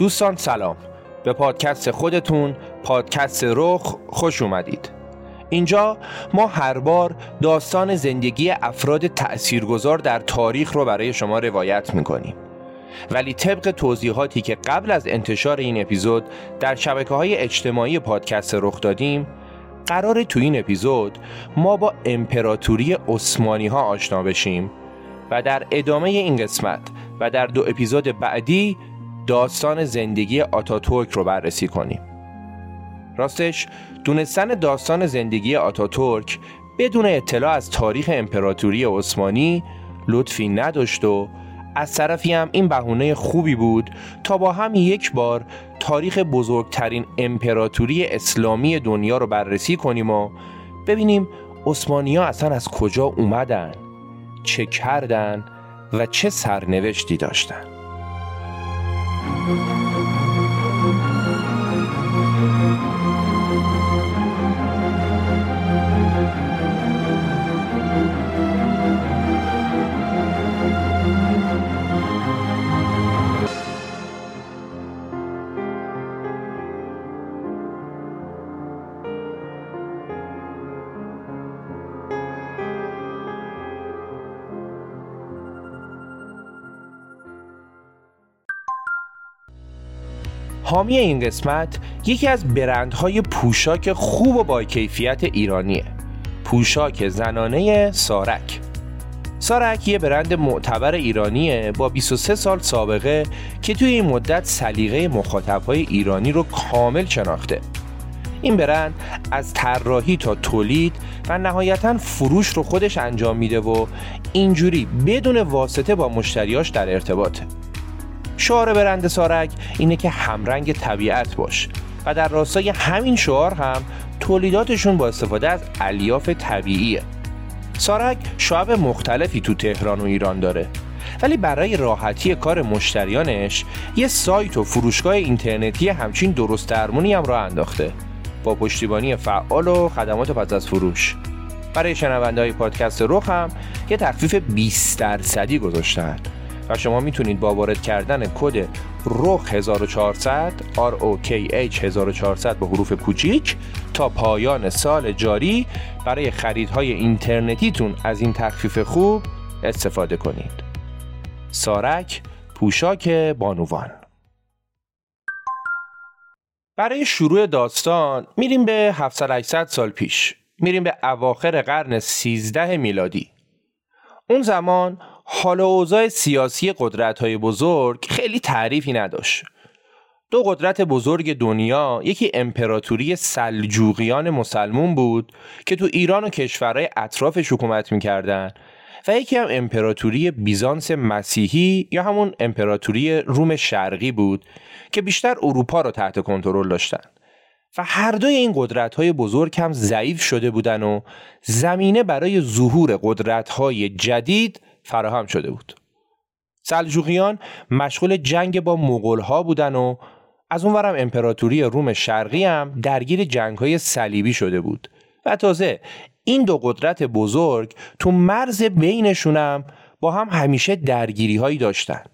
دوستان سلام. به پادکست خودتون پادکست رخ خوش اومدید. اینجا ما هر بار داستان زندگی افراد تأثیرگذار در تاریخ رو برای شما روایت می‌کنیم. ولی طبق توضیحاتی که قبل از انتشار این اپیزود در شبکه های اجتماعی پادکست رخ دادیم قرار تو این اپیزود ما با امپراتوری عثمانی ها آشنا بشیم و در ادامه این قسمت و در دو اپیزود بعدی داستان زندگی آتاتورک رو بررسی کنیم. راستش دونستن داستان زندگی آتاتورک بدون اطلاع از تاریخ امپراتوری عثمانی لطفی نداشت و از طرفی هم این بهونه خوبی بود تا با هم یک بار تاریخ بزرگترین امپراتوری اسلامی دنیا رو بررسی کنیم و ببینیم عثمانی ها اصلا از کجا اومدن چه کردن و چه سرنوشتی داشتن. Thank you. حامی این قسمت یکی از برندهای پوشاک خوب و با کیفیت ایرانیه. پوشاک زنانه سارک. سارک یه برند معتبر ایرانیه با 23 سال سابقه که توی این مدت سلیقه مخاطبهای ایرانی رو کامل شناخته. این برند از طراحی تا تولید و نهایتا فروش رو خودش انجام میده و اینجوری بدون واسطه با مشتریاش در ارتباطه. شعار برند سارک اینه که همرنگ طبیعت باش و در راستای همین شعار هم تولیداتشون با استفاده از الیاف طبیعیه. سارک شعب مختلفی تو تهران و ایران داره. ولی برای راحتی کار مشتریانش یه سایت و فروشگاه اینترنتی همچین درست درمونی هم را انداخته. با پشتیبانی فعال و خدمات پس از فروش. برای شنونده های پادکست رخ هم یه تخفیف 20 درصدی گذاشتن. و شما می‌تونید با وارد کردن کد رخ 1400 ROKH 1400 به حروف کوچیک تا پایان سال جاری برای خریدهای اینترنتیتون از این تخفیف خوب استفاده کنید. سارک پوشاک بانوان. برای شروع داستان میریم به 700 سال پیش. میریم به اواخر قرن 13 میلادی. اون زمان حال و اوضاع سیاسی قدرت های بزرگ خیلی تعریفی نداشت. دو قدرت بزرگ دنیا یکی امپراتوری سلجوقیان مسلمون بود که تو ایران و کشورهای اطرافش حکومت می‌کردن و یکی هم امپراتوری بیزانس مسیحی یا همون امپراتوری روم شرقی بود که بیشتر اروپا رو تحت کنترل داشتن. و هر دوی این قدرت های بزرگ هم ضعیف شده بودن و زمینه برای ظهور قدرت های جدید فراهم شده بود. سلجوقیان مشغول جنگ با مغول ها بودن و از اونورم امپراتوری روم شرقی هم درگیر جنگ های صلیبی شده بود. و تازه این دو قدرت بزرگ تو مرز بینشونم با هم همیشه درگیری هایی داشتن.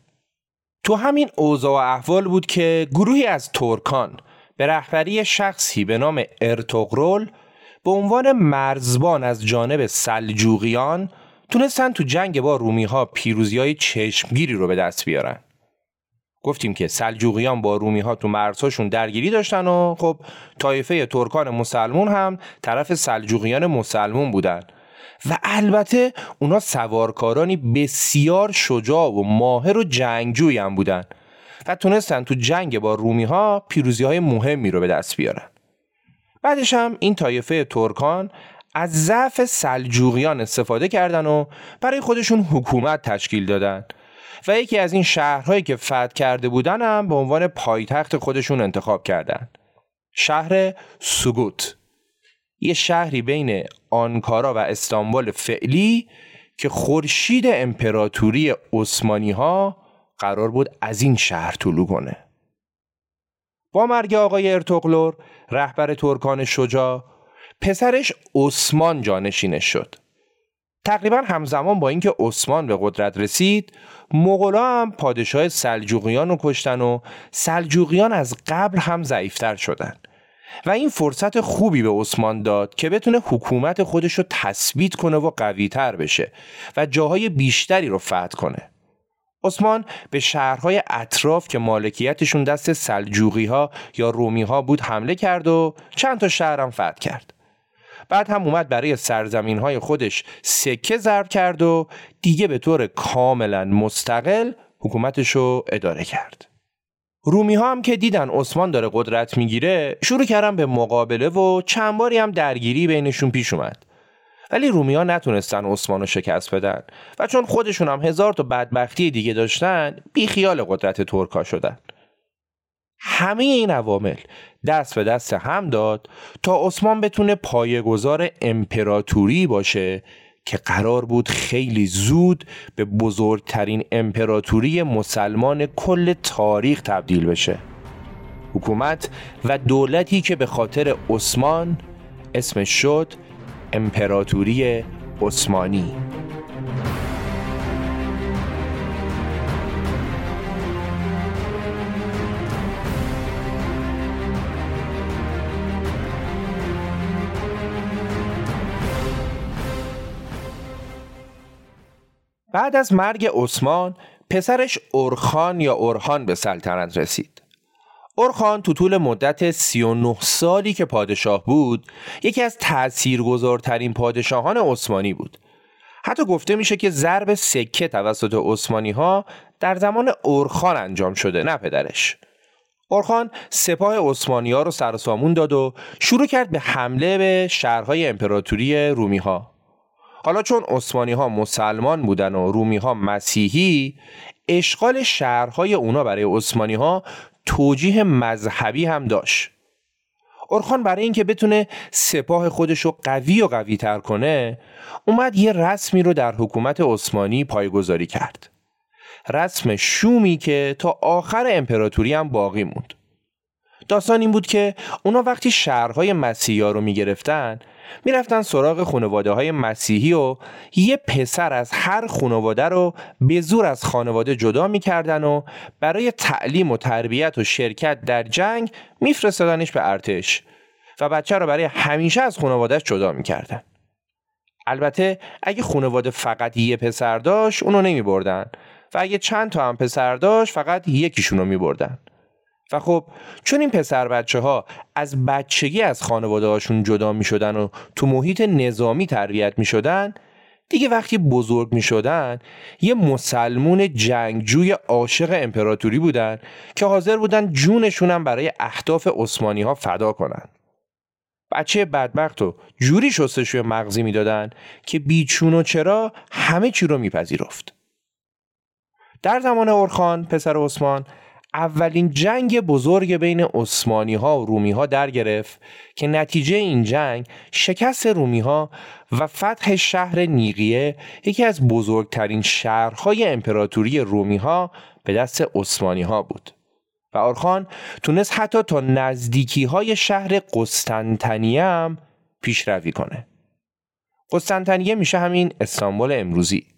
تو همین اوضاع و احوال بود که گروهی از ترکان به رهبری شخصی به نام ارتقرول به عنوان مرزبان از جانب سلجوقیان تونستن تو جنگ با رومی ها پیروزی های چشمگیری رو به دست بیارن. گفتیم که سلجوقیان با رومی ها تو مرزهاشون درگیری داشتن و خب طایفه ترکان مسلمون هم طرف سلجوقیان مسلمون بودن. و البته اونا سوارکارانی بسیار شجاع و ماهر و جنگجوی هم بودن و تونستن تو جنگ با رومی ها پیروزی های مهمی رو به دست بیارن. بعدش هم این طایفه ترکان از ضعف سلجوقیان استفاده کردن و برای خودشون حکومت تشکیل دادن. و یکی از این شهرهایی که فتح کرده بودن هم به عنوان پایتخت خودشون انتخاب کردن. شهر سوگوت یه شهری بین آنکارا و استانبول فعلی که خورشید امپراتوری عثمانی ها قرار بود از این شهر طلوع کنه. با مرگ آقای ارتقلور رهبر ترکان شجاع پسرش عثمان جانشینش شد. تقریبا همزمان با اینکه عثمان به قدرت رسید مغلا هم پادشاه سلجوقیان رو کشتن و سلجوقیان از قبل هم ضعیفتر شدن. و این فرصت خوبی به عثمان داد که بتونه حکومت خودش رو تثبیت کنه و قویتر بشه و جاهای بیشتری رو فتح کنه. عثمان به شهرهای اطراف که مالکیتشون دست سلجوقی ها یا رومی ها بود حمله کرد و چند تا شهرم فتح کرد. بعد هم اومد برای سرزمین های خودش سکه ضرب کرد و دیگه به طور کاملا مستقل حکومتش رو اداره کرد. رومی ها هم که دیدن عثمان داره قدرت می‌گیره شروع کردن به مقابله و چند باری هم درگیری بینشون پیش اومد. ولی رومی ها نتونستن عثمان رو شکست بدن و چون خودشون هم هزار تا بدبختی دیگه داشتن بی خیال قدرت ترکا شدن. همه این عوامل دست به دست هم داد تا عثمان بتونه پایه‌گذار امپراتوری باشه که قرار بود خیلی زود به بزرگترین امپراتوری مسلمان کل تاریخ تبدیل بشه. حکومت و دولتی که به خاطر عثمان اسمش شد امپراتوری عثمانی. بعد از مرگ عثمان پسرش اورخان یا اورخان به سلطنت رسید. اورخان تو طول مدت 39 سالی که پادشاه بود یکی از تاثیرگذارترین پادشاهان عثمانی بود. حتی گفته میشه که ضرب سکه توسط عثمانی ها در زمان اورخان انجام شده نه پدرش. اورخان سپاه عثمانی ها رو سرسامون داد و شروع کرد به حمله به شهرهای امپراتوری رومی ها حالا چون عثمانی ها مسلمان بودن و رومی ها مسیحی اشغال شهرهای اونا برای عثمانی ها توجیه مذهبی هم داشت. اورخان برای اینکه بتونه سپاه خودش رو قوی و قوی تر کنه اومد یه رسمی رو در حکومت عثمانی پایگذاری کرد. رسم شومی که تا آخر امپراتوری هم باقی موند. داستان این بود که اونا وقتی شهرهای مسیحی ها رو می‌گرفتن می‌رفتن سراغ خانواده های مسیحی و یه پسر از هر خانواده رو به زور از خانواده جدا می‌کردن و برای تعلیم و تربیت و شرکت در جنگ میفرستادنش به ارتش و بچه رو برای همیشه از خانوادهش جدا می‌کردن. البته اگه خانواده فقط یه پسر داشت اونو نمی بردن و اگه چند تا هم پسر داشت فقط یکیشون رو و خب چون این پسر بچه ها از بچگی از خانواده هاشون جدا می شدن و تو محیط نظامی تربیت می شدن دیگه وقتی بزرگ می شدن یه مسلمون جنگجوی عاشق امپراتوری بودن که حاضر بودن جونشونم برای اهداف عثمانی ها فدا کنن. بچه بدبخت و جوری شستشوی مغزی می‌دادن که بیچون و چرا همه چی رو میپذیرفت. در زمان اورخان پسر عثمان اولین جنگ بزرگ بین عثمانی ها و رومی ها در گرفت که نتیجه این جنگ شکست رومی ها و فتح شهر نیقیه یکی از بزرگترین شهرهای امپراتوری رومی ها به دست عثمانی ها بود. و آرخان تونست حتی تا نزدیکی های شهر قسطنطنیه هم پیشروی کنه. قسطنطنیه میشه همین استانبول امروزی.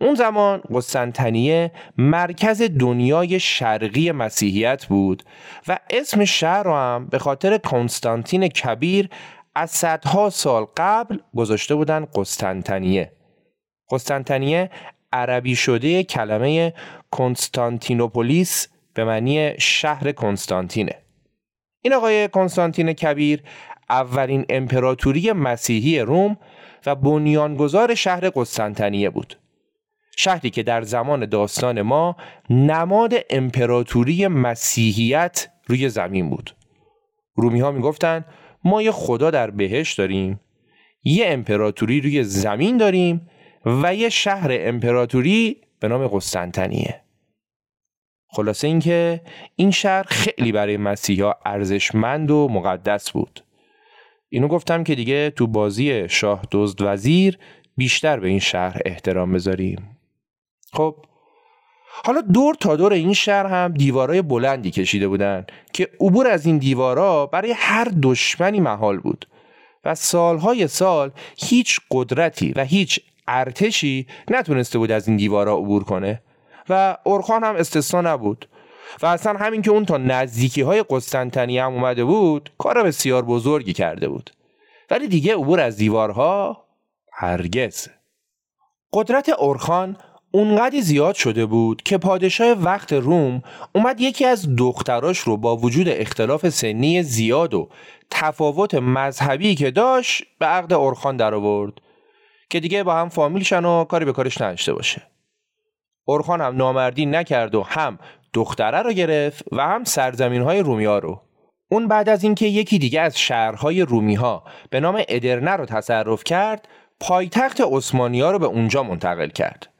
اون زمان قسطنطنیه مرکز دنیای شرقی مسیحیت بود و اسم شهر رو هم به خاطر کنستانتین کبیر از صدها سال قبل گذاشته بودن قسطنطنیه. قسطنطنیه عربی شده کلمه کنستانتینوپولیس به معنی شهر کنستانتینه. این آقای کنستانتین کبیر اولین امپراتوری مسیحی روم و بنیانگذار شهر قسطنطنیه بود. شهری که در زمان داستان ما نماد امپراتوری مسیحیت روی زمین بود. رومی ها می‌گفتن ما یه خدا در بهش داریم یه امپراتوری روی زمین داریم و یه شهر امپراتوری به نام قسطنطنیه. خلاصه اینکه این شهر خیلی برای مسیحا ارزشمند و مقدس بود. اینو گفتم که دیگه تو بازی شاه دزد وزیر بیشتر به این شهر احترام بذاریم. خب حالا دور تا دور این شهر هم دیوارای بلندی کشیده بودن که عبور از این دیوارا برای هر دشمنی محال بود و سالهای سال هیچ قدرتی و هیچ ارتشی نتونسته بود از این دیوارها عبور کنه و اورخان هم استثنا نبود و اصلا همین که اون تا نزدیکی های قسطنطنیه هم اومده بود کار بسیار بزرگی کرده بود. ولی دیگه عبور از دیوارها هرگز. قدرت اورخان اونقدی زیاد شده بود که پادشاه وقت روم اومد یکی از دختراش رو با وجود اختلاف سنی زیاد و تفاوت مذهبی که داشت به عقد اورخان در آورد که دیگه با هم فامیل شن و کاری به کارش نداشته باشه. اورخان هم نامردی نکرد و هم دختره رو گرفت و هم سرزمین های رومی ها رو. اون بعد از اینکه یکی دیگه از شهرهای رومی ها به نام ادرنه رو تصرف کرد پایتخت عثمانی ها رو به اونجا منتقل کرد.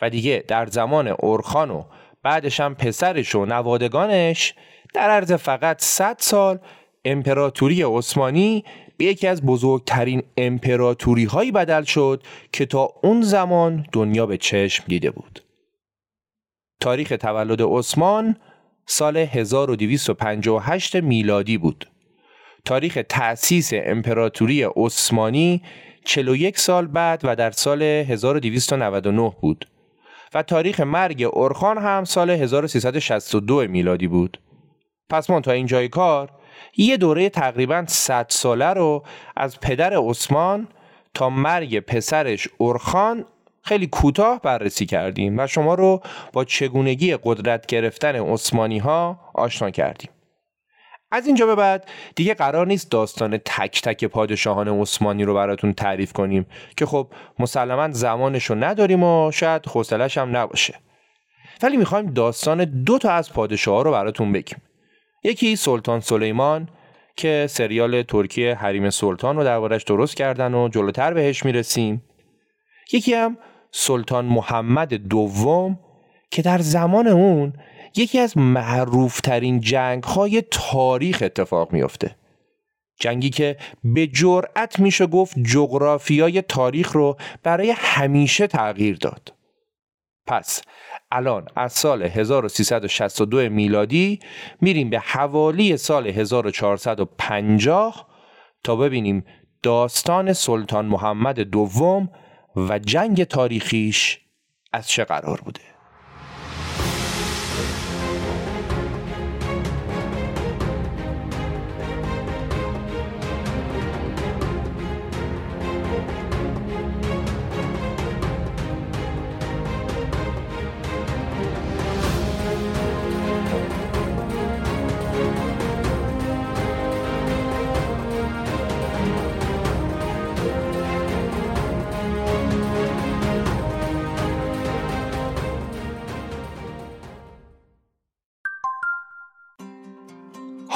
و دیگه در زمان اورخان و بعدش هم پسرش و نوادگانش در عرض فقط 100 سال امپراتوری عثمانی به یکی از بزرگترین امپراتوری هایی بدل شد که تا اون زمان دنیا به چشم دیده بود. تاریخ تولد عثمان سال 1258 میلادی بود. تاریخ تأسیس امپراتوری عثمانی 41 سال بعد و در سال 1299 بود و تاریخ مرگ اورخان هم سال 1362 میلادی بود. پس ما تا اینجای کار یه دوره تقریبا 100 ساله رو از پدر عثمان تا مرگ پسرش اورخان خیلی کوتاه بررسی کردیم و شما رو با چگونگی قدرت گرفتن عثمانی ها آشنا کردیم. از اینجا به بعد دیگه قرار نیست داستان تک تک پادشاهان عثمانی رو براتون تعریف کنیم که خب مسلما زمانش رو نداریم و شاید حوصلش هم نباشه. ولی می‌خوایم داستان دو تا از پادشاه رو براتون بگیم. یکی سلطان سلیمان که سریال ترکیه حریم سلطان رو دربارش درست کردن و جلوتر بهش می‌رسیم. یکی هم سلطان محمد دوم که در زمان اون یکی از معروفترین جنگ های تاریخ اتفاق میافته. جنگی که به جرأت میشه گفت جغرافیای تاریخ رو برای همیشه تغییر داد. پس الان از سال 1362 میلادی میریم به حوالی سال 1450 تا ببینیم داستان سلطان محمد دوم و جنگ تاریخیش از چه قرار بوده.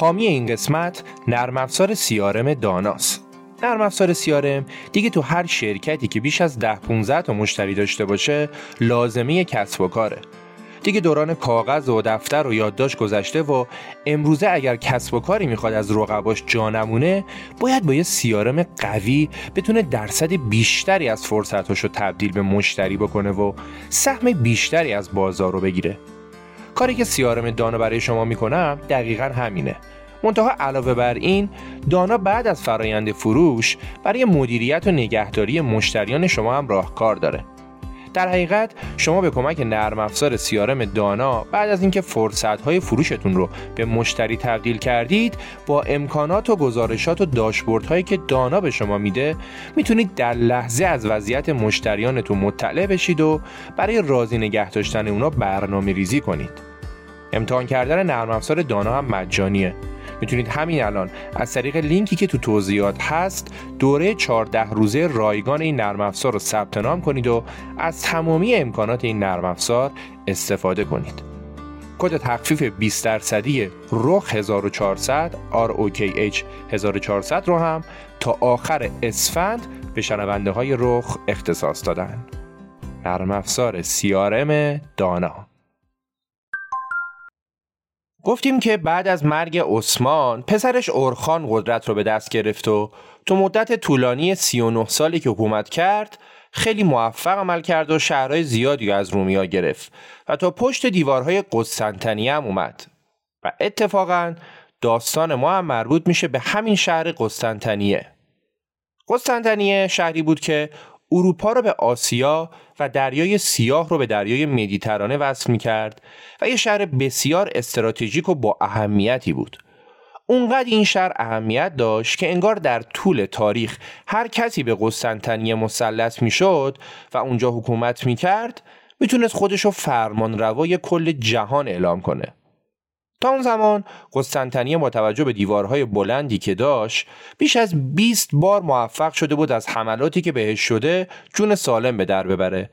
حامی این قسمت نرم افزار سیارم داناست. نرم افزار سیارم دیگه تو هر شرکتی که بیش از ده 15 تا مشتری داشته باشه لازمه کسب و کاره. دیگه دوران کاغذ و دفتر و یادداشت گذشته و امروزه اگر کسب و کاری می‌خواد از رقباش جا نمونه باید با یه سیارم قوی بتونه درصد بیشتری از فرصتاشو تبدیل به مشتری بکنه و سهم بیشتری از بازار رو بگیره کاری که سیارم دانا برای شما می‌کنم دقیقا همینه. منتها علاوه بر این دانا بعد از فرایند فروش برای مدیریت و نگهداری مشتریان شما هم راهکار داره. در حقیقت شما به کمک نرم افزار سیارم دانا بعد از اینکه فرصت های فروشتون رو به مشتری تبدیل کردید با امکانات و گزارشات و داشبورد هایی که دانا به شما میده می‌تونید در لحظه از وضعیت مشتریانتون مطلع بشید و برای راضی نگه داشتن اونا برنامه ریزی کنید. امتحان کردن نرم افزار دانا هم مجانیه می‌تونید همین الان از طریق لینکی که تو توضیحات هست دوره 14 روزه رایگان این نرم افزار رو ثبت نام کنید و از تمامی امکانات این نرم افزار استفاده کنید. کد تخفیف 20 درصدی رخ 1400 ROKH 1400 رو هم تا آخر اسفند به شنونده های رخ اختصاص دادن. نرم افزار CRM دانا گفتیم که بعد از مرگ عثمان پسرش اورخان قدرت رو به دست گرفت و تو مدت طولانی 39 سالی که حکومت کرد خیلی موفق عمل کرد و شهرهای زیادی از رومیا گرفت و تا پشت دیوارهای قسطنطنیه هم اومد. و اتفاقا داستان ما هم مربوط میشه به همین شهر قسطنطنیه. قسطنطنیه شهری بود که اروپا رو به آسیا و دریای سیاه رو به دریای مدیترانه وصل می کرد و یه شهر بسیار استراتژیک و با اهمیتی بود. اونقدر این شهر اهمیت داشت که انگار در طول تاریخ هر کسی به قسطنطنیه مسلط می‌شد و اونجا حکومت می‌کرد می‌تونست خودش رو فرمان روای کل جهان اعلام کنه. تا اون زمان قسطنطنیه با توجه به دیوارهای بلندی که داشت بیش از 20 بار موفق شده بود از حملاتی که بهش شده جون سالم به در ببره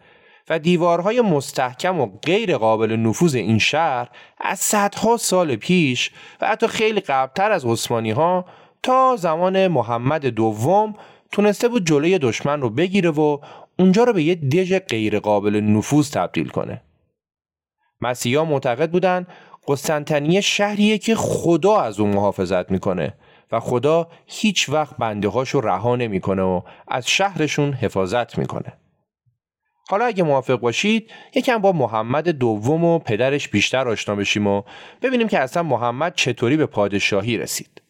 و دیوارهای مستحکم و غیر قابل نفوذ این شهر از صدها سال پیش و حتی خیلی قبلتر از عثمانی ها تا زمان محمد دوم تونسته بود جلوی دشمن رو بگیره و اونجا رو به یه دژ غیر قابل نفوذ تبدیل کنه. مسیحا معتقد بودن قسطنطنیه شهریه که خدا از اون محافظت می‌کنه و خدا هیچ وقت بنده هاشو رها نمی‌کنه و از شهرشون حفاظت می‌کنه. حالا اگه موافق باشید یکم با محمد دوم و پدرش بیشتر آشنا بشیم و ببینیم که اصلا محمد چطوری به پادشاهی رسید.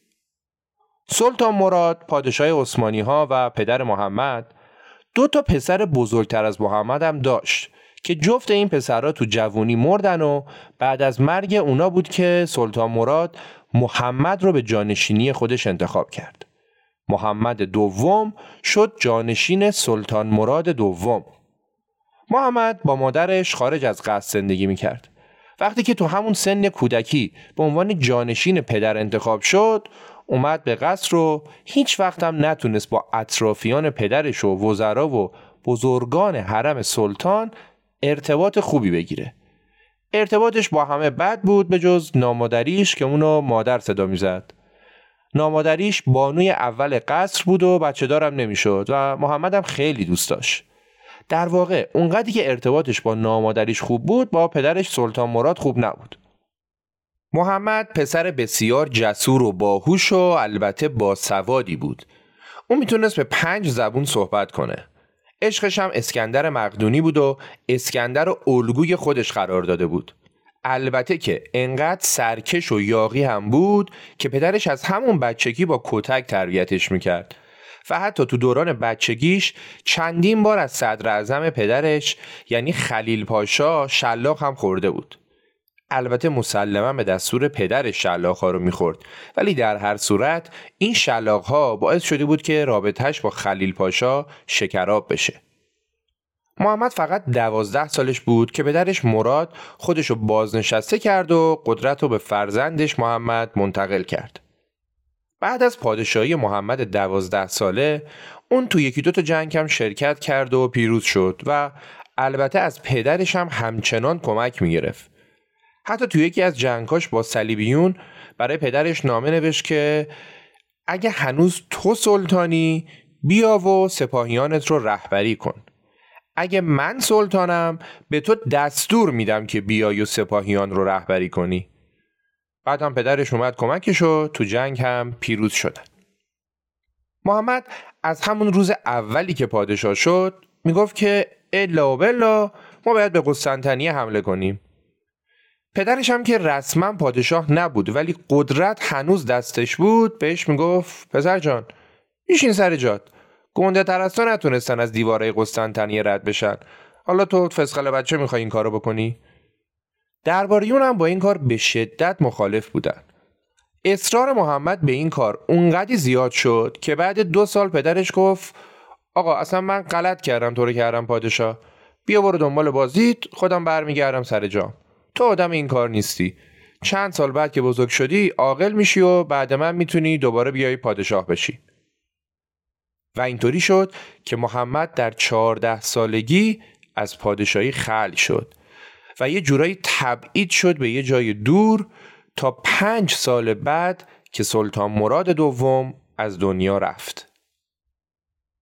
سلطان مراد پادشاه عثمانی ها و پدر محمد دو تا پسر بزرگتر از محمد هم داشت که جفت این پسرها تو جوونی مردن و بعد از مرگ اونا بود که سلطان مراد محمد رو به جانشینی خودش انتخاب کرد. محمد دوم شد جانشین سلطان مراد دوم. محمد با مادرش خارج از قصد زندگی می‌کرد. وقتی که تو همون سن کودکی به عنوان جانشین پدر انتخاب شد اومد به قصر رو هیچ وقت هم نتونست با اطرافیان پدرش و وزرا و بزرگان حرم سلطان ارتباط خوبی بگیره. ارتباطش با همه بد بود به جز نامادریش که اونو مادر صدا می‌زد. نامادریش بانوی اول قصر بود و بچه دارم نمی‌شد و محمدم خیلی دوست داشت. در واقع اونقدری که ارتباطش با نامادریش خوب بود با پدرش سلطان مراد خوب نبود. محمد پسر بسیار جسور و باهوش و البته با سوادی بود. اون می‌تونست به پنج زبون صحبت کنه. عشقش هم اسکندر مقدونی بود و اسکندر و الگوی خودش قرار داده بود. البته که انقدر سرکش و یاقی هم بود که پدرش از همون بچگی با کتک تربیتش می‌کرد. و حتی تو دوران بچگیش چندین بار از صدر اعظم پدرش یعنی خلیل پاشا شلاق هم خورده بود. البته مسلما به دستور پدر شلاق ها رو می‌خورد. ولی در هر صورت این شلاق ها باعث شده بود که رابطهش با خلیل پاشا شکراب بشه. محمد فقط دوازده سالش بود که پدرش مراد خودشو بازنشسته کرد و قدرت رو به فرزندش محمد منتقل کرد. بعد از پادشاهی محمد دوازده ساله اون تو یکی دو تا جنگ هم شرکت کرد و پیروز شد و البته از پدرش هم همچنان کمک می‌گرفت. حتی توی یکی از جنگاش با صلیبیون برای پدرش نامه نوشت که اگه هنوز تو سلطانی بیا و سپاهیانت رو رهبری کن. اگه من سلطانم به تو دستور میدم که بیای و سپاهیان رو رهبری کنی. بعد هم پدرش اومد کمکش و تو جنگ هم پیروز شدن. محمد از همون روز اولی که پادشاه شد می‌گفت که الا بلا ما باید به قسطنطنیه حمله کنیم. پدرش هم که رسما پادشاه نبود ولی قدرت هنوز دستش بود بهش می‌گفت پسر جان میشین سر جات. گنده ترستا نتونستن از دیواره قسطنطنیه رد بشن. حالا تو فسخل بچه می‌خوای این کارو بکنی؟ درباریون هم با این کار به شدت مخالف بودن. اصرار محمد به این کار اونقدی زیاد شد که بعد دو سال پدرش گفت آقا اصلا من غلط کردم تو رو کردم پادشاه. بیا برو دنبال بازیت خودم برمیگردم سر جام. تو آدم این کار نیستی. چند سال بعد که بزرگ شدی عاقل میشی و بعد من می‌تونی دوباره بیای پادشاه بشی. و اینطوری شد که محمد در چهارده سالگی از پادشاهی خل شد و یه جورایی تبعید شد به یه جای دور تا پنج سال بعد که سلطان مراد دوم از دنیا رفت.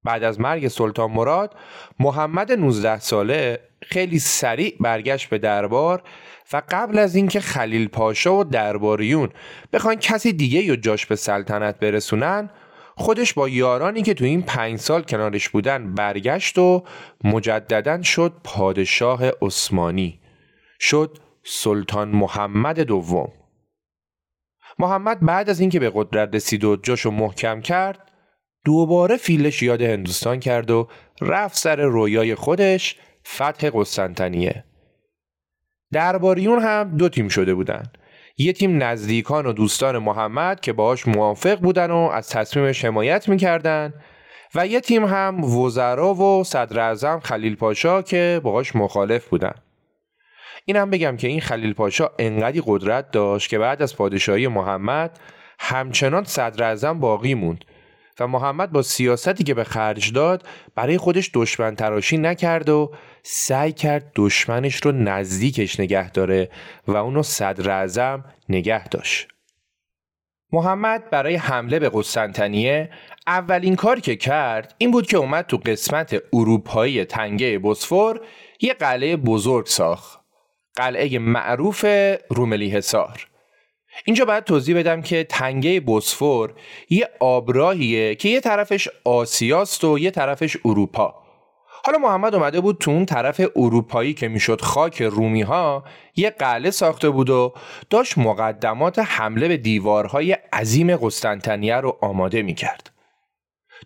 بعد از مرگ سلطان مراد محمد 19 ساله خیلی سریع برگشت به دربار و قبل از اینکه خلیل پاشا و درباریون بخوان کسی دیگه یا جاش به سلطنت برسونن خودش با یارانی که تو این پنج سال کنارش بودن برگشت و مجددا شد پادشاه عثمانی شد سلطان محمد دوم. محمد بعد از اینکه به قدرت رسید و جاشو محکم کرد دوباره فیلش یاد هندوستان کرد و رفت سر رویای خودش فتح قسطنطنیه. درباریون هم دو تیم شده بودن. یه تیم نزدیکان و دوستان محمد که باهاش موافق بودن و از تصمیمش حمایت می‌کردن و یه تیم هم وزرا و صدر اعظم خلیل پاشا که باهاش مخالف بودن. اینم بگم که این خلیل پاشا انقدی قدرت داشت که بعد از پادشاهی محمد همچنان صدر اعظم باقی موند. و محمد با سیاستی که به خرج داد برای خودش دشمن تراشی نکرد و سعی کرد دشمنش رو نزدیکش نگه داره و اونو صدر اعظم نگه داشت. محمد برای حمله به قسطنطنیه اولین کاری که کرد این بود که اومد تو قسمت اروپایی تنگه بوسفور یه قلعه بزرگ ساخت. قلعه معروف روملی حصار. اینجا باید توضیح بدم که تنگه بوسفور یه آبراهیه که یه طرفش آسیاست و یه طرفش اروپا حالا محمد اومده بود تو اون طرف اروپایی که می‌شد خاک رومی ها یه قلعه ساخته بود و داشت مقدمات حمله به دیوارهای عظیم قسطنطنیه رو آماده می‌کرد.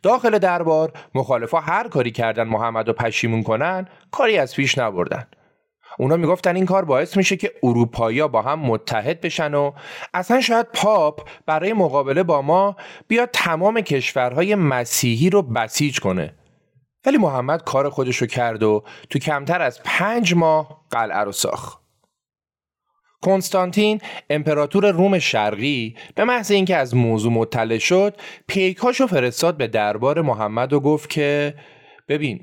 داخل دربار مخالفا هر کاری کردن محمد رو پشیمون کنن کاری از پیش نبردن. اونا می‌گفتن این کار باعث میشه که اروپایی با هم متحد بشن و اصلا شاید پاپ برای مقابله با ما بیاد تمام کشورهای مسیحی رو بسیج کنه. ولی محمد کار خودشو کرد و تو کمتر از پنج ماه قلعه رو ساخت. کنستانتین امپراتور روم شرقی به محض اینکه از موضوع مطلع شد پیکاشو فرستاد به دربار محمد و گفت که ببین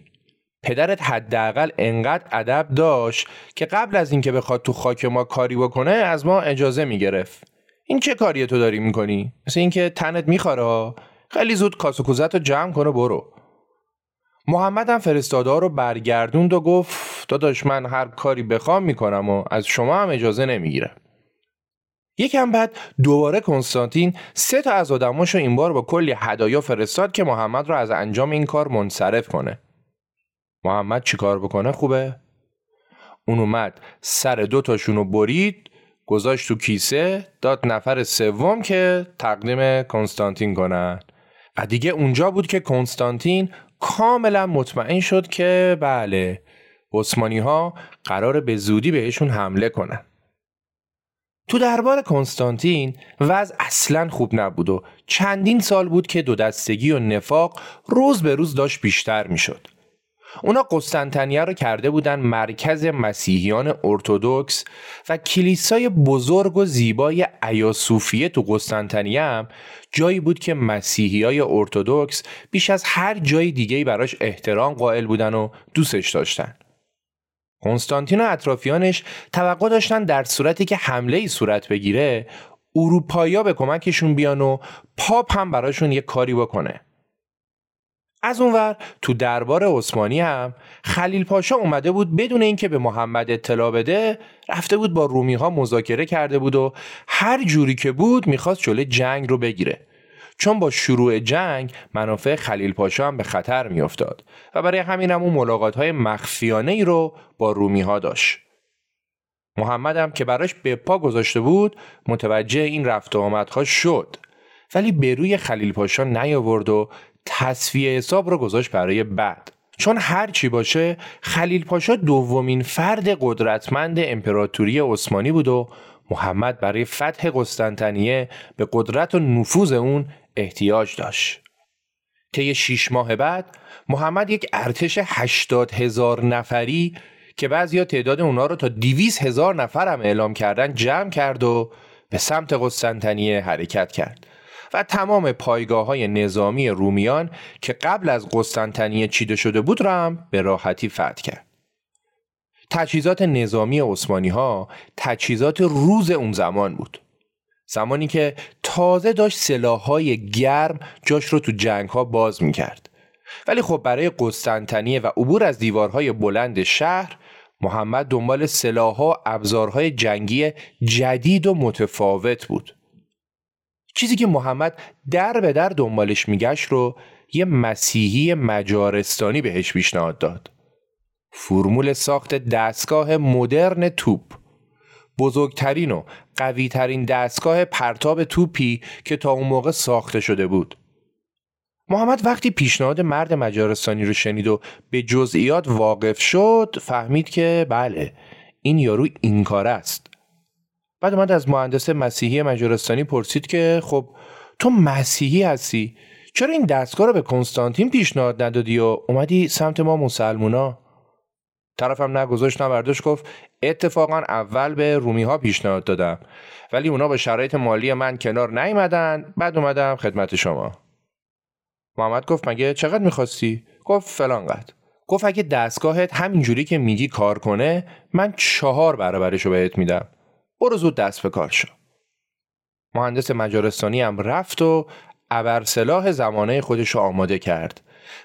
پدرت حداقل انقدر ادب داشت که قبل از اینکه بخواد تو خاک ما کاری بکنه از ما اجازه می‌گرفت. این چه کاری تو داری می‌کنی؟ مثل اینکه تنت میخواره خیلی زود کاس و کوزت رو جمع کنه برو. محمد هم فرستاده رو برگردوند و گفت داداش من هر کاری بخوام می‌کنم و از شما هم اجازه نمی‌گیرم. یکم بعد دوباره کنستانتین سه تا از آدماشو این بار با کلی هدایا فرستاد که محمد رو از انجام این کار منصرف کنه. محمد چیکار بکنه خوبه؟ اون اومد سر دو تاشونو برید گذاشت تو کیسه داد نفر سوم که تقدیم کنستانتین کنن و دیگه اونجا بود که کنستانتین کاملا مطمئن شد که بله عثمانی ها قرار به زودی بهشون حمله کنن تو دربار کنستانتین وضع اصلا خوب نبود و چندین سال بود که دو دستگی و نفاق روز به روز داشت بیشتر می‌شد. اونا قسطنطنیه رو کرده بودن مرکز مسیحیان ارتودکس و کلیسای بزرگ و زیبای ایاسوفیه تو قسطنطنیه هم جایی بود که مسیحی های ارتودکس بیش از هر جای دیگه براش احترام قائل بودن و دوستش داشتن. کنستانتین و اطرافیانش توقع داشتن در صورتی که حمله ای صورت بگیره اروپایی به کمکشون بیان و پاپ هم براشون یه کاری بکنه. از اونور تو دربار عثمانی هم خلیل پاشا اومده بود بدون اینکه به محمد اطلاع بده رفته بود با رومی ها مذاکره کرده بود و هر جوری که بود می‌خواست جلوی جنگ رو بگیره. چون با شروع جنگ منافع خلیل پاشا هم به خطر میافتاد و برای همین هم اون ملاقات های مخفیانه ای رو با رومی ها داشت. محمد هم که براش به پا گذاشته بود متوجه این رفت و آمدها شد. ولی به روی خلیل پاشا نیاورد و تصفیه حساب رو گذاشت برای بعد چون هر چی باشه خلیل پاشا دومین فرد قدرتمند امپراتوری عثمانی بود و محمد برای فتح قسطنطنیه به قدرت و نفوذ اون احتیاج داشت. طی شیش ماه بعد محمد یک ارتش هشتاد هزار نفری که بعضیا تعداد اونا رو تا دیویز هزار نفر هم اعلام کردن جمع کرد و به سمت قسطنطنیه حرکت کرد و تمام پایگاه های نظامی رومیان که قبل از قسطنطنیه چیده شده بود را هم به راحتی فتح کرد. تجهیزات نظامی عثمانی ها تجهیزات روز اون زمان بود. زمانی که تازه داشت سلاحهای گرم جاش رو تو جنگ ها باز می کرد. ولی خب برای قسطنطنیه و عبور از دیوارهای بلند شهر محمد دنبال سلاحها ابزارهای جنگی جدید و متفاوت بود. چیزی که محمد در به در دنبالش میگشت رو یه مسیحی مجارستانی بهش پیشنهاد داد. فرمول ساخت دستگاه مدرن توپ بزرگترین و قویترین دستگاه پرتاب توپی که تا اون موقع ساخته شده بود. محمد وقتی پیشنهاد مرد مجارستانی رو شنید و به جزئیات واقف شد فهمید که بله این یارو این کار است بعد اومد از مهندس مسیحی مجارستانی پرسید که خب تو مسیحی هستی؟ چرا این دستگاه رو به کنستانتین پیشنهاد ندادی و اومدی سمت ما مسلمونا؟ طرفم نگذاشت نبرداشت گفت اتفاقا اول به رومی ها پیشنهاد دادم ولی اونا به شرایط مالی من کنار نیومدن بعد اومدم خدمت شما. محمد گفت مگه چقدر می‌خواستی؟ گفت فلان قد. گفت اگه دستگاهت همینجوری که میگی کار کنه من چهار برابرشو بهت میدم. برو زود دست به کار شو. مهندس مجارستانی هم رفت و ابرسلاح زمانه خودش رو آماده کرد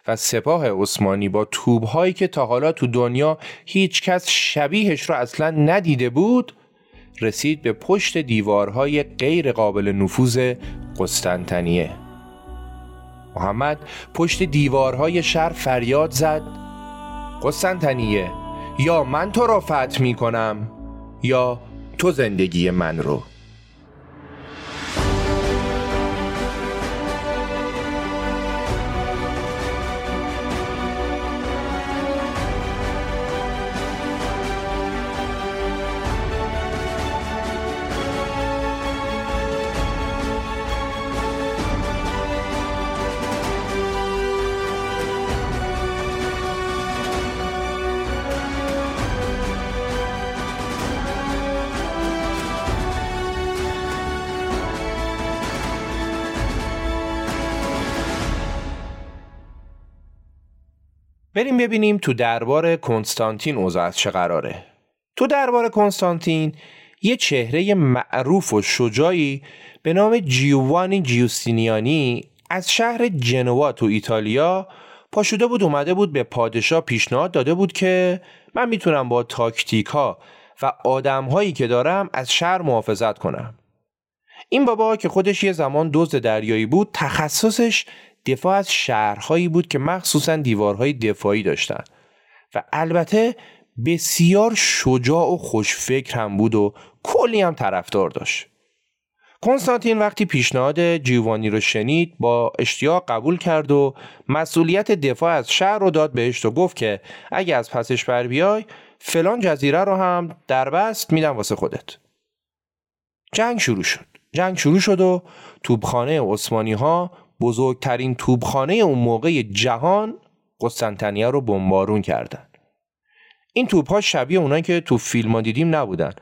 و سپاه عثمانی با توبهایی که تا حالا تو دنیا هیچ کس شبیهش رو اصلا ندیده بود رسید به پشت دیوارهای غیر قابل نفوذ قسطنطنیه. محمد پشت دیوارهای شهر فریاد زد. قسطنطنیه یا من تو را فتح می کنم یا تو زندگی من رو. بریم ببینیم تو دربار کنستانتین اوضاع چه قراره. تو دربار کنستانتین یه چهره معروف و شجاعی به نام جیووانی جیوستینیانی از شهر جنوا تو ایتالیا پاشوده بود اومده بود به پادشاه پیشنهاد داده بود که من می‌تونم با تاکتیک ها و آدم هایی که دارم از شهر محافظت کنم. این بابا که خودش یه زمان دزد دریایی بود تخصصش دفاع از شهرهایی بود که مخصوصا دیوارهای دفاعی داشتن. و البته بسیار شجاع و خوشفکر هم بود و کلی هم طرفدار داشت. کنستانتین وقتی پیشنهاد جیوانی رو شنید با اشتیاق قبول کرد و مسئولیت دفاع از شهر رو داد بهش و گفت که اگه از پسش بر بیای فلان جزیره رو هم در بست میدم واسه خودت. جنگ شروع شد. جنگ شروع شد و توبخانه عثمانی ها بزرگترین توبخانه اون موقع جهان قسطنطنیه رو بمبارون کردن. این توپ ها شبیه اونایی که تو فیلم دیدیم نبودن.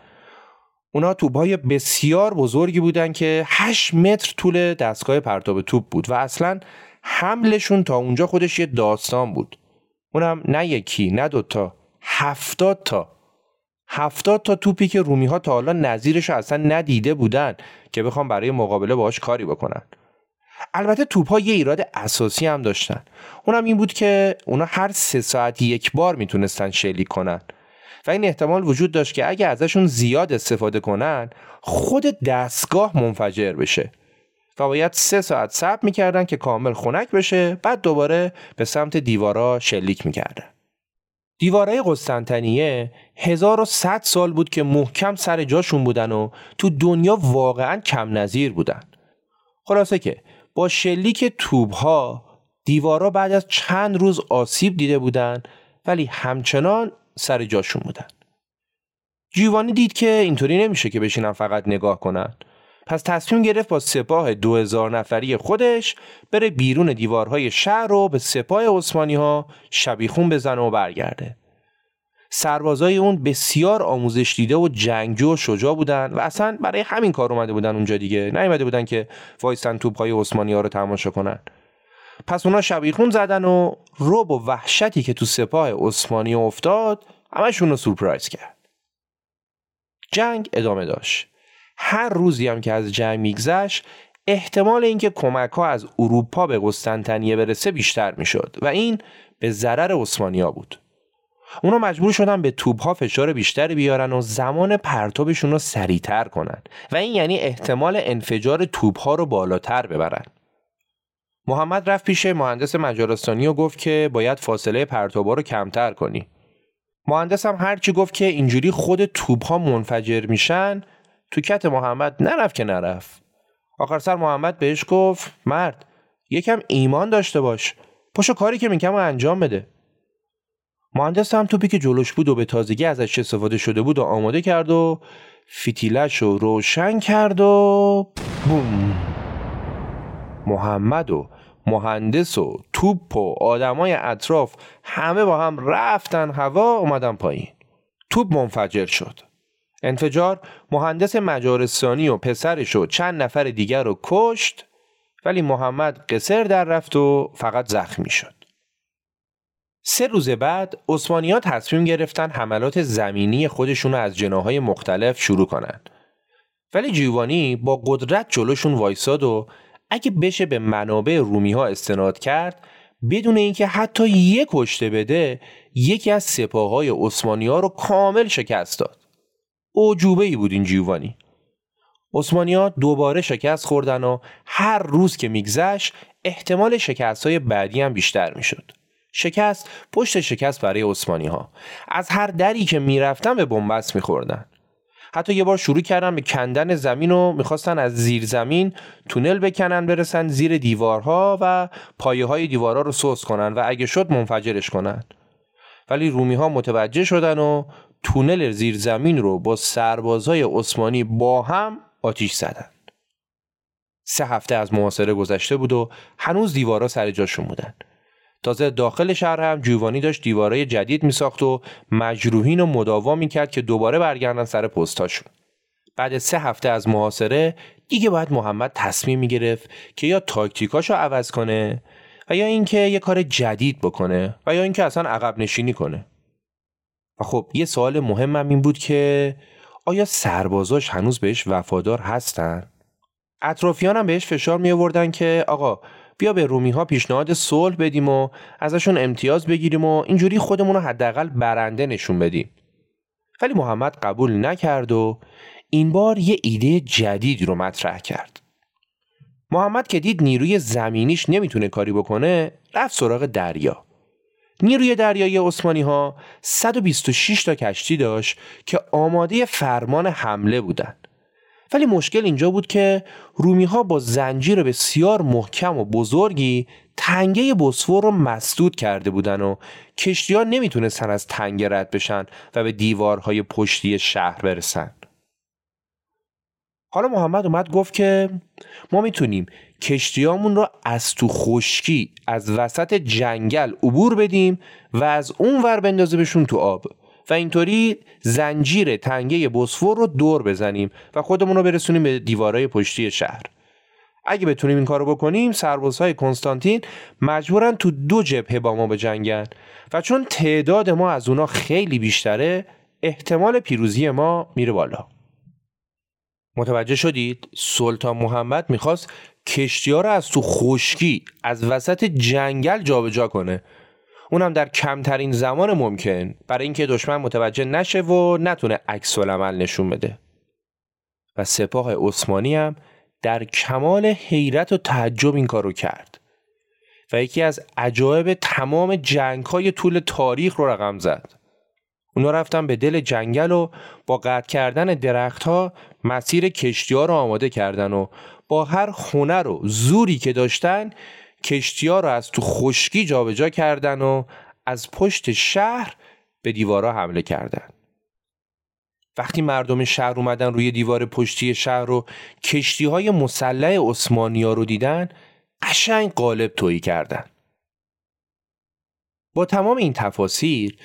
اونا توپ های بسیار بزرگی بودن که 8 متر طول دستگاه پرتاب توپ بود و اصلا حملشون تا اونجا خودش یه داستان بود. اونم نه یکی نه دوتا هفتاد تا. هفتاد تا توپی که رومی ها تا حالا نظیرش اصلا ندیده بودن که بخوام برای مقابله باهاش کاری بکنن. البته توپ ها یه ایراد اساسی هم داشتن. اونم این بود که اونا هر سه ساعت یک بار می‌تونستن شلیک کنن. و این احتمال وجود داشت که اگه ازشون زیاد استفاده کنن خود دستگاه منفجر بشه. و باید سه ساعت صبر می‌کردن که کامل خنک بشه بعد دوباره به سمت دیوارا شلیک می‌کردن. دیوارای قسطنطنیه 1100 سال بود که محکم سر جاشون بودن و تو دنیا واقعا کم نظیر بودن. خلاصه که با شلیک توب ها دیوارا بعد از چند روز آسیب دیده بودند ولی همچنان سر جاشون بودن جیوانی دید که اینطوری نمیشه که بشینن فقط نگاه کنن. پس تصمیم گرفت با سپاه دو هزار نفری خودش بره بیرون دیوارهای شهر رو به سپاه عثمانی ها شبیخون بزنه و برگرده. سربازای اون بسیار آموزش دیده و جنگجو و شجاع بودن و اصلا برای همین کار اومده بودن اونجا دیگه. نیومده بودن که وایسن توپهای عثمانی ها رو تماشا کنن. پس اونا شبیخون زدن و روب و وحشتی که تو سپاه عثمانی افتاد همشون رو سورپرایز کرد. جنگ ادامه داشت. هر روزی هم که از جنگ میگذشت احتمال اینکه کمک ها از اروپا به قسطنطنیه برسه بیشتر می‌شد و این به ضرر عثمانیا بود. اونا مجبور شدن به توپ ها فشار بیشتری بیارن و زمان پرتابشون رو سریعتر کنن. و این یعنی احتمال انفجار توپ ها رو بالاتر ببرن. محمد رفت پیش مهندس مجارستانی و گفت که باید فاصله پرتابا رو کمتر کنی. مهندس هم هرچی گفت که اینجوری خود توپ ها منفجر میشن تو کت محمد نرفت که نرفت. آخر سر محمد بهش گفت مرد یکم ایمان داشته باش. پاشو کاری که میگم انجام بده. مهندس هم توپی که جلوش بود و به تازگی ازش استفاده شده بود و آماده کرد و فیتیلش رو روشن کرد و بوم. محمد و مهندس و توپ و آدمای اطراف همه با هم رفتن هوا اومدن پایین. توپ منفجر شد. انفجار مهندس مجارستانی و پسرش و چند نفر دیگر رو کشت ولی محمد قصر در رفت و فقط زخمی شد. سه روز بعد عثمانی تصمیم گرفتن حملات زمینی خودشون از جناهای مختلف شروع کنند. ولی جیوانی با قدرت جلوشون وایساد و اگه بشه به منابع رومی ها استناد کرد بدون اینکه حتی یک کشته بده یکی از سپاه های عثمانی ها رو کامل شکست داد. اوجوبه ای بود این جیوانی. عثمانی ها دوباره شکست خوردن و هر روز که میگذشت احتمال شکست های بعدی هم بیشتر می‌شد. شکست پشت شکست برای عثمانی ها از هر دری که می‌رفتن به بنبست میخوردن. حتی یه بار شروع کردن به کندن زمین و می‌خواستن از زیر زمین تونل بکنن برسن زیر دیوارها و پایه های دیوارها رو سوس کنن و اگه شد منفجرش کنن. ولی رومی ها متوجه شدن و تونل زیر زمین رو با سربازهای عثمانی با هم آتیش زدن. سه هفته از محاصره گذشته بود و هنوز دیوارها سر جاشون بودن. تازه داخل شهر هم جوانی داشت دیوارای جدید میساخت و مجروحین رو مداوا می‌کرد که دوباره برگردن سر پستاشون بعد سه هفته از محاصره دیگه باید محمد تصمیم می‌گرفت که یا تاکتیکاشو عوض کنه و یا اینکه یه کار جدید بکنه و یا اینکه اصلا عقب نشینی کنه و خب یه سوال مهمم این بود که آیا سربازاش هنوز بهش وفادار هستن؟ اطرافیان هم بهش فشار می آوردن که آقا بیا به رومی ها پیشنهاد صلح بدیم و ازشون امتیاز بگیریم و اینجوری خودمون رو حداقل برنده نشون بدیم. ولی محمد قبول نکرد و این بار یه ایده جدید رو مطرح کرد. محمد که دید نیروی زمینیش نمی‌تونه کاری بکنه رفت سراغ دریا. نیروی دریایی عثمانی ها 126 تا کشتی داشت که آماده فرمان حمله بودند. ولی مشکل اینجا بود که رومی ها با زنجیر بسیار محکم و بزرگی تنگه بسفور رو مسدود کرده بودن و کشتی ها نمی‌تونستن از تنگه رد بشن و به دیوارهای پشتی شهر برسن. حالا محمد اومد گفت که ما می‌تونیم کشتیامون رو از تو خشکی از وسط جنگل عبور بدیم و از اون ور بندازیمشون تو آب و اینطوری زنجیر تنگه بسفور رو دور بزنیم و خودمون رو برسونیم به دیوارهای پشتی شهر. اگه بتونیم این کارو بکنیم سربازهای کنستانتین مجبورن تو دو جبهه با ما بجنگن و چون تعداد ما از اونا خیلی بیشتره احتمال پیروزی ما میره بالا. متوجه شدید؟ سلطان محمد می‌خواست کشتی ها رو از تو خشکی از وسط جنگل جابجا کنه. اونم در کمترین زمان ممکن. برای اینکه دشمن متوجه نشه و نتونه عکس عمل نشون بده. و سپاه عثمانی هم در کمال حیرت و تعجب این کارو کرد. و یکی از عجایب تمام جنگ های طول تاریخ رو رقم زد. اونا رفتن به دل جنگل و با قطع کردن درختها مسیر کشتی ها رو آماده کردن و با هر هنر و زوری که داشتن کشتی ها رو از تو خشکی جابجا کردن و از پشت شهر به دیوارا حمله کردن. وقتی مردم شهر اومدن روی دیوار پشتی شهر رو کشتی های مسلح عثمانی ها رو دیدن قشنگ قالب تویی کردن. با تمام این تفاصیل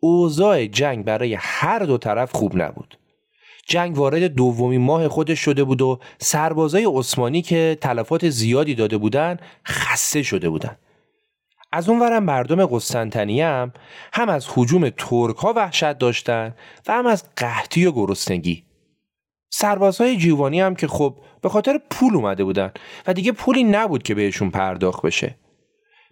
اوضاع جنگ برای هر دو طرف خوب نبود. جنگ وارد دومین ماه خودش شده بود و سربازای عثمانی که تلفات زیادی داده بودند خسته شده بودند. از اونورم مردم قسطنطنیه هم هم از حجوم ترک ها وحشت داشتن و هم از قحطی و گرسنگی. سربازهای جیوانی هم که خب به خاطر پول اومده بودن و دیگه پولی نبود که بهشون پرداخت بشه.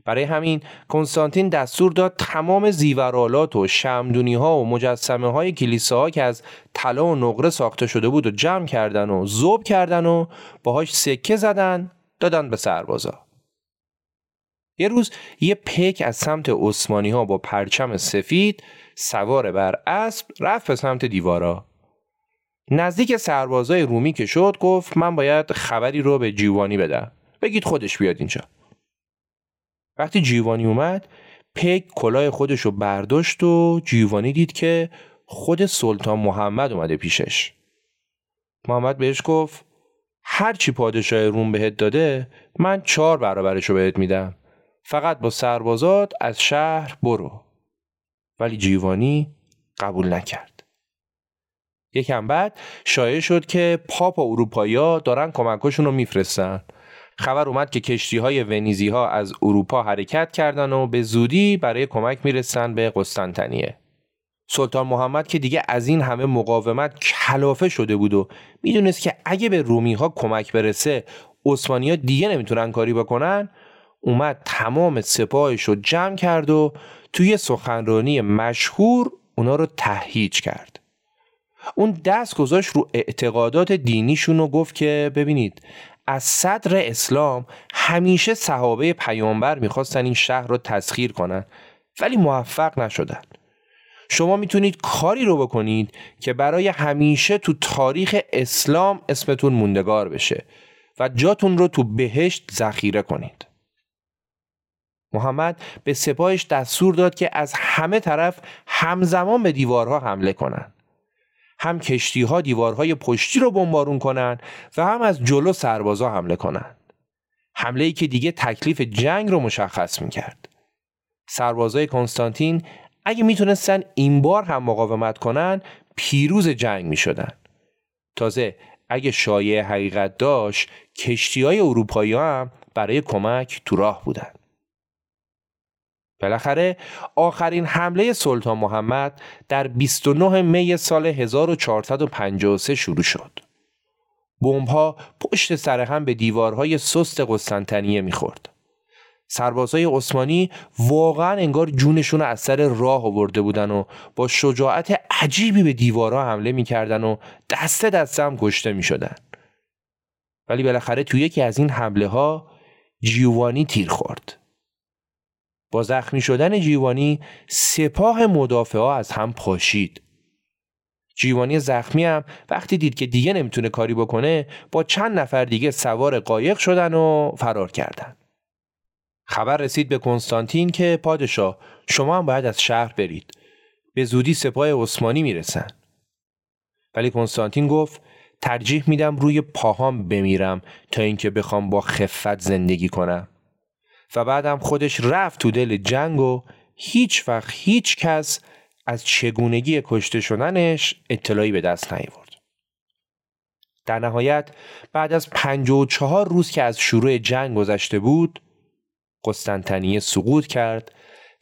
برای همین کنستانتین دستور داد تمام زیورالات و شمدونی ها و مجسمه های کلیساها که از طلا و نقره ساخته شده بود و جمع کردن و زوب کردن و باهاش سکه زدن دادن به سربازا. یه روز یه پیک از سمت عثمانی ها با پرچم سفید سوار بر اسب رفت به سمت دیوارا. نزدیک سربازای رومی که شد گفت من باید خبری رو به جیوانی بدم. بگید خودش بیاد اینجا. وقتی جیوانی اومد پیک کلاه خودش رو برداشت و جیوانی دید که خود سلطان محمد اومده پیشش. محمد بهش گفت هرچی پادشاه روم بهت داده من چهار برابرش رو بهت میدم. فقط با سربازات از شهر برو. ولی جیوانی قبول نکرد. یکم بعد شایع شد که پاپ و دارن کمکاشون رو میفرستن. خبر اومد که کشتی های ونیزی ها از اروپا حرکت کردن و به زودی برای کمک می‌رسن به قسطنطنیه. سلطان محمد که دیگه از این همه مقاومت کلافه شده بود و می‌دونست که اگه به رومی ها کمک برسه عثمانی ها دیگه نمی‌تونن کاری بکنن اومد تمام سپاهش رو جمع کرد و توی سخنرانی مشهور اونا رو تهیج کرد. اون دست گذاشت رو اعتقادات دینیشون و گفت که ببینید از صدر اسلام همیشه صحابه پیامبر می‌خواستن این شهر رو تسخیر کنن ولی موفق نشدن شما می‌تونید کاری رو بکنید که برای همیشه تو تاریخ اسلام اسمتون موندگار بشه و جاتون رو تو بهشت ذخیره کنید محمد به سپاهش دستور داد که از همه طرف همزمان به دیوارها حمله کنند. هم کشتی ها دیوارهای پشتی رو بمبارون کنند و هم از جلو سربازا حمله کنند. حمله ای که دیگه تکلیف جنگ رو مشخص می کرد. سربازای کنستانتین اگه می‌تونستن این بار هم مقاومت کنن پیروز جنگ می شدن. تازه اگه شایع حقیقت داشت کشتی های اروپایی هم برای کمک تو راه بودن. بالاخره آخرین حمله سلطان محمد در 29 می سال 1453 شروع شد. بمبها پشت سر هم به دیوارهای سست قسطنطنیه می‌خورد. سربازای عثمانی واقعا انگار جونشون از سر راه آورده بودن و با شجاعت عجیبی به دیوارها حمله می‌کردن و دسته دسته هم کشته می‌شدن. ولی بالاخره توی یکی از این حمله ها جیوانی تیر خورد. زخمی شدن جیوانی سپاه مدافع ها از هم پاشید. جیوانی زخمی هم وقتی دید که دیگه نمی‌تونه کاری بکنه با چند نفر دیگه سوار قایق شدن و فرار کردن. خبر رسید به کنستانتین که پادشاه شما هم باید از شهر برید. به زودی سپاه عثمانی می‌رسن. ولی کنستانتین گفت ترجیح میدم روی پاهام بمیرم تا اینکه بخوام با خفت زندگی کنم. و بعدم خودش رفت تو دل جنگ و هیچ وقت هیچ کس از چگونگی کشته شدنش اطلاعی به دست نیاورد. در نهایت بعد از چهار روز که از شروع جنگ گذشته بود قسطنطنیه سقوط کرد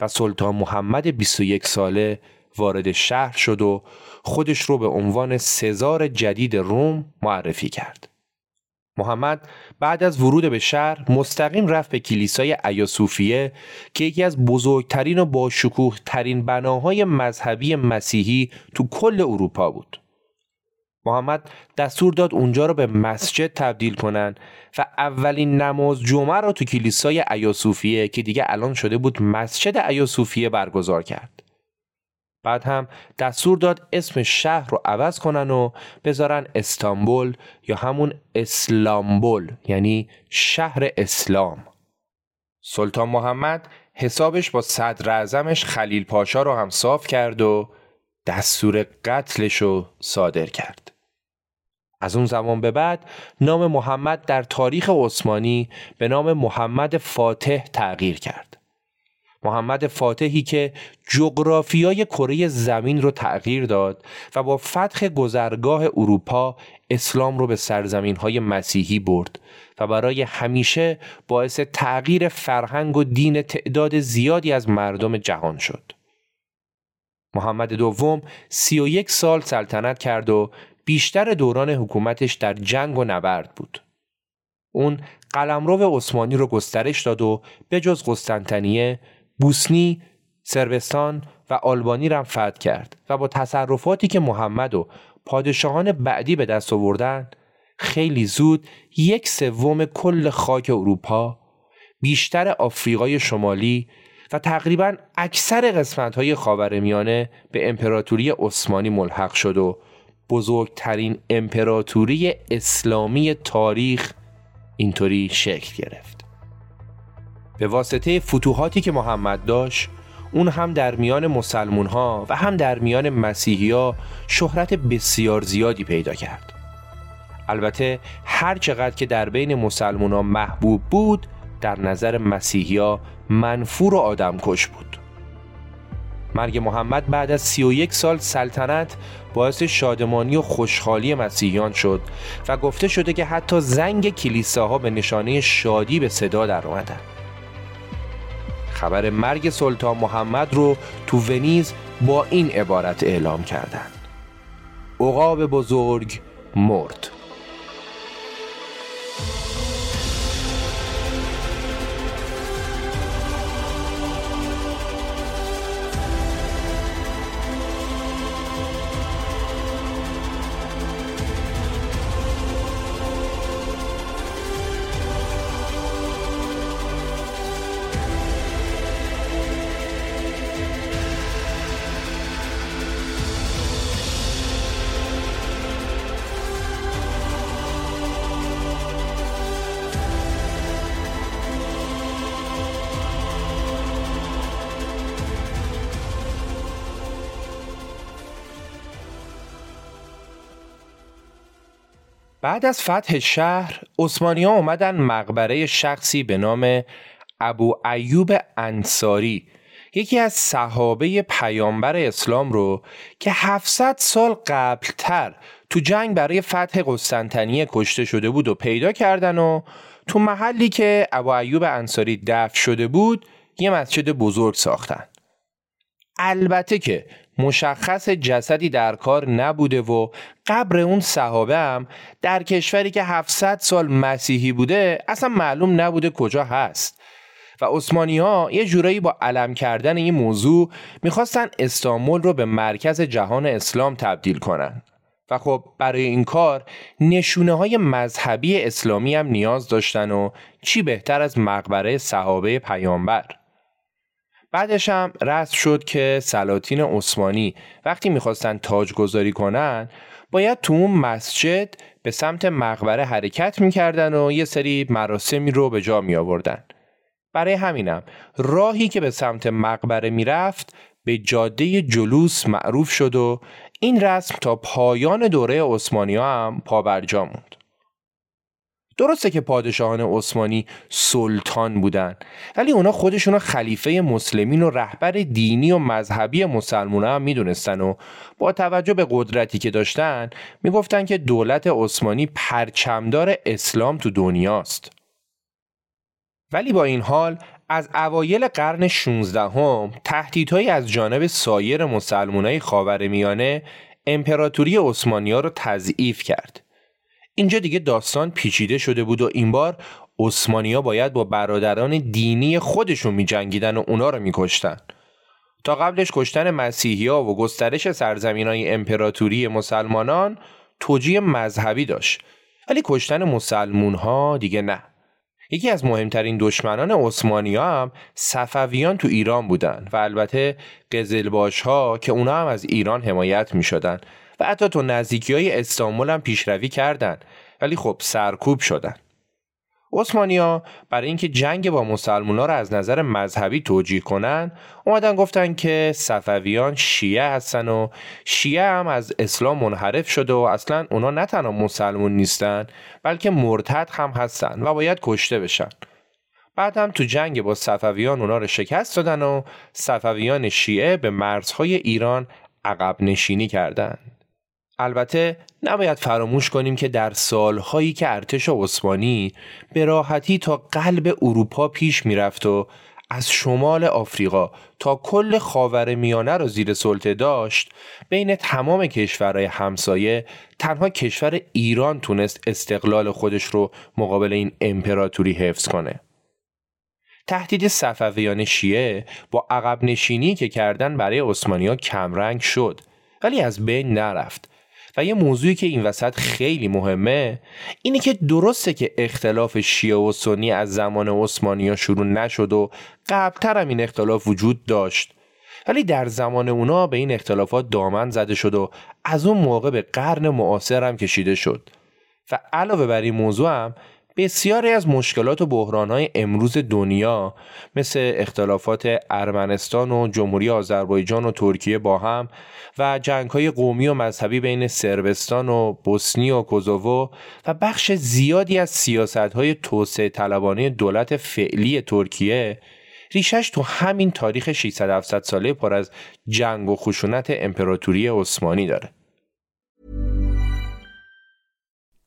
و سلطان محمد 21 ساله وارد شهر شد و خودش رو به عنوان سزار جدید روم معرفی کرد. محمد بعد از ورود به شهر مستقیم رفت به کلیسای ایاسوفیه که یکی از بزرگترین و با شکوه ترین بناهای مذهبی مسیحی تو کل اروپا بود. محمد دستور داد اونجا رو به مسجد تبدیل کنن و اولین نماز جمعه رو تو کلیسای ایاسوفیه که دیگه الان شده بود مسجد ایاسوفیه برگزار کرد. بعد هم دستور داد اسم شهر رو عوض کنن و بذارن استانبول یا همون اسلامبول یعنی شهر اسلام. سلطان محمد حسابش با صدر اعظمش خلیل پاشا رو هم صاف کرد و دستور قتلش رو صادر کرد. از اون زمان به بعد نام محمد در تاریخ عثمانی به نام محمد فاتح تغییر کرد. محمد فاتحی که جغرافیای کره زمین رو تغییر داد و با فتح گذرگاه اروپا اسلام رو به سرزمین های مسیحی برد و برای همیشه باعث تغییر فرهنگ و دین تعداد زیادی از مردم جهان شد. محمد دوم سی و یک سال سلطنت کرد و بیشتر دوران حکومتش در جنگ و نبرد بود. اون قلمرو عثمانی رو گسترش داد و به جز قسطنطنیه بوسنی، سربستان و آلبانی را فتح کرد و با تصرفاتی که محمد و پادشاهان بعدی به دست آوردن خیلی زود یک سوم کل خاک اروپا بیشتر آفریقای شمالی و تقریبا اکثر قسمت های خاورمیانه به امپراتوری عثمانی ملحق شد و بزرگترین امپراتوری اسلامی تاریخ اینطوری شکل گرفت. به واسطه فتوحاتی که محمد داشت اون هم در میان مسلمون ها و هم در میان مسیحی ها شهرت بسیار زیادی پیدا کرد. البته هر چقدر که در بین مسلمون ها محبوب بود در نظر مسیحی ها منفور و آدمکش بود. مرگ محمد بعد از 31 سال سلطنت باعث شادمانی و خوشحالی مسیحیان شد و گفته شده که حتی زنگ کلیساها به نشانه شادی به صدا در اومدن خبر مرگ سلطان محمد رو تو ونیز با این عبارت اعلام کردند. عقاب بزرگ مرد بعد از فتح شهر عثمانی ها اومدن مقبره شخصی به نام ابو ایوب انصاری یکی از صحابه پیامبر اسلام رو که 700 سال قبلتر تو جنگ برای فتح قسطنطنیه کشته شده بود و پیدا کردن و تو محلی که ابو ایوب انصاری دفن شده بود یه مسجد بزرگ ساختن. البته که مشخص جسدی در کار نبوده و قبر اون صحابه هم در کشوری که 700 سال مسیحی بوده اصلا معلوم نبوده کجا هست. و عثمانی ها یه جورایی با علم کردن این موضوع می‌خواستن استانبول رو به مرکز جهان اسلام تبدیل کنن. و خب برای این کار نشونه های مذهبی اسلامی هم نیاز داشتن و چی بهتر از مقبره صحابه پیامبر. بعدش هم رسم شد که سلاطین عثمانی وقتی می‌خواستن تاج گذاری کنن باید تو اون مسجد به سمت مقبره حرکت می‌کردن و یه سری مراسمی رو به جا می آوردن. برای همینم راهی که به سمت مقبره می‌رفت به جاده جلوس معروف شد و این رسم تا پایان دوره عثمانی هم پابرجا موند. درسته که پادشاهان عثمانی سلطان بودن ولی اونا خودشون خلیفه مسلمین و رهبر دینی و مذهبی مسلمون هم می‌دونستن و با توجه به قدرتی که داشتن می‌گفتن که دولت عثمانی پرچمدار اسلام تو دنیاست. ولی با این حال از اوایل قرن 16 هم تهدیدهایی از جانب سایر مسلمانای خاورمیانه امپراتوری عثمانیا رو تضعیف کرد. اینجا دیگه داستان پیچیده شده بود و این بار عثمانیا باید با برادران دینی خودشون می جنگیدن و اونا رو میکشتن. تا قبلش کشتن مسیحی ها و گسترش سرزمین های امپراتوری مسلمانان توجیه مذهبی داشت ولی کشتن مسلمون ها دیگه نه. یکی از مهمترین دشمنان عثمانی ها هم صفویان تو ایران بودن و البته قزلباش ها که اونا هم از ایران حمایت می شدن و حتی تو نزدیکی های استانبول هم پیشروی کردند ولی خب سرکوب شدن. عثمانیا برای اینکه جنگ با مسلمونا رو از نظر مذهبی توجیه کنن اومدن گفتن که صفویان شیعه هستن و شیعه هم از اسلام منحرف شده و اصلا اونا نه تنها مسلمون نیستن بلکه مرتد هم هستن و باید کشته بشن. بعد هم تو جنگ با صفویان اونا رو شکست دادن و صفویان شیعه به مرزهای ایران عقب نشینی کردند. البته نباید فراموش کنیم که در سالهایی که ارتش عثمانی به راحتی تا قلب اروپا پیش می‌رفت و از شمال آفریقا تا کل خاور میانه را زیر سلطه داشت بین تمام کشورهای همسایه تنها کشور ایران تونست استقلال خودش رو مقابل این امپراتوری حفظ کنه. تهدید صفویان شیعه با عقب نشینی که کردن برای عثمانیا کمرنگ شد ولی از بین نرفت. و یه موضوعی که این وسط خیلی مهمه اینه که درسته که اختلاف شیعه و سنی از زمان عثمانی شروع نشد و قبلتر هم این اختلاف وجود داشت. ولی در زمان اونا به این اختلافات دامن زده شد و از اون موقع به قرن معاصر هم کشیده شد. و علاوه بر این موضوع هم بسیاری از مشکلات و بحرانهای امروز دنیا مثل اختلافات ارمنستان و جمهوری آذربایجان و ترکیه با هم و جنگهای قومی و مذهبی بین سربستان و بوسنی و کوزوو و بخش زیادی از سیاستهای توسعه طلبانه دولت فعلی ترکیه ریشش تو همین تاریخ 600 ساله پر از جنگ و خشونت امپراتوری عثمانی داره.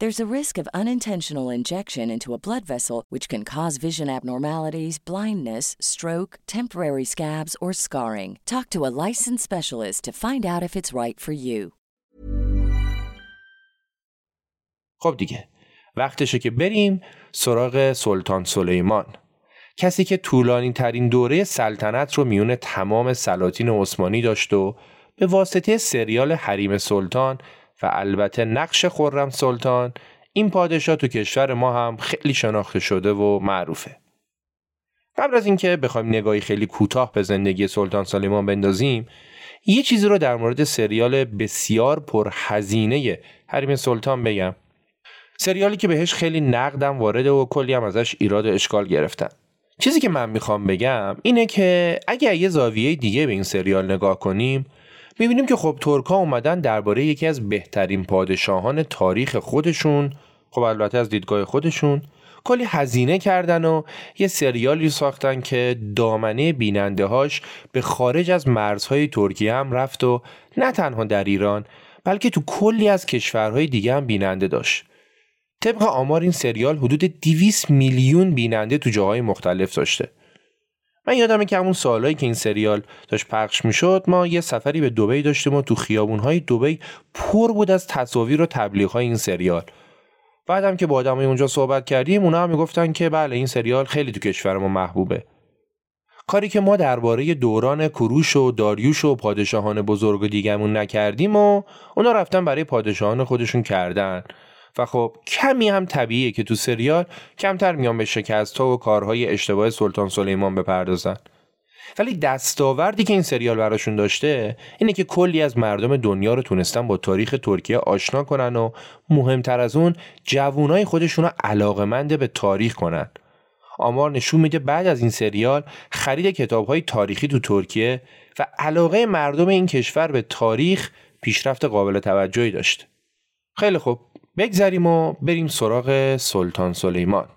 There's a risk of unintentional injection into a blood vessel, which can cause vision abnormalities, blindness, stroke, temporary scabs, or scarring. Talk to a licensed specialist to find out if it's right for you. خب دیگه وقتشه که بریم سراغ سلطان سلیمان کسی که طولانی ترین دوره سلطنت رو میون تمام سلاطین عثمانی داشت و به واسطه سریال حریم سلطان و البته نقش خورم سلطان این پادشاه تو کشور ما هم خیلی شناخته شده و معروفه. قبل از اینکه بخوایم نگاهی خیلی کوتاه به زندگی سلطان سلیمان بندازیم یه چیزی رو در مورد سریال بسیار پرهزینه حریم سلطان بگم سریالی که بهش خیلی نقدم وارده و کلی هم ازش ایراد و اشکال گرفتن چیزی که من می‌خوام بگم اینه که اگه یه زاویه دیگه به این سریال نگاه کنیم می‌بینیم که خب ترک ها اومدن درباره یکی از بهترین پادشاهان تاریخ خودشون خب البته از دیدگاه خودشون کلی هزینه کردن و یه سریالی ساختن که دامنه بیننده هاش به خارج از مرزهای ترکیه هم رفت و نه تنها در ایران بلکه تو کلی از کشورهای دیگه هم بیننده داشت. طبق آمار این سریال حدود 200 میلیون بیننده تو جاهای مختلف داشته. من یادمه که همون سالهایی که این سریال داشت پخش می‌شد ما یه سفری به دبی داشتیم و تو خیابونهای دبی پر بود از تصاویر و تبلیغ های این سریال. بعدم که با آدمای اونجا صحبت کردیم اونا هم می‌گفتن که بله این سریال خیلی تو کشور ما محبوبه. کاری که ما درباره دوران کروش و داریوش و پادشاهان بزرگ و دیگمون نکردیم و اونا رفتن برای پادشاهان خودشون کردن. و خب کمی هم طبیعیه که تو سریال کمتر میان به شکست ها و کارهای اشتباه سلطان سلیمان بپردازن. ولی دستاوردی که این سریال براشون داشته اینه که کلی از مردم دنیا رو تونستن با تاریخ ترکیه آشنا کنن و مهمتر از اون جوونای خودشون رو علاقمند به تاریخ کنن. آمار نشون میده بعد از این سریال خرید کتاب های تاریخی تو ترکیه و علاقه مردم این کشور به تاریخ پیشرفت قابل توجهی داشت. خیلی خوب. بگذریم و بریم سراغ سلطان سلیمان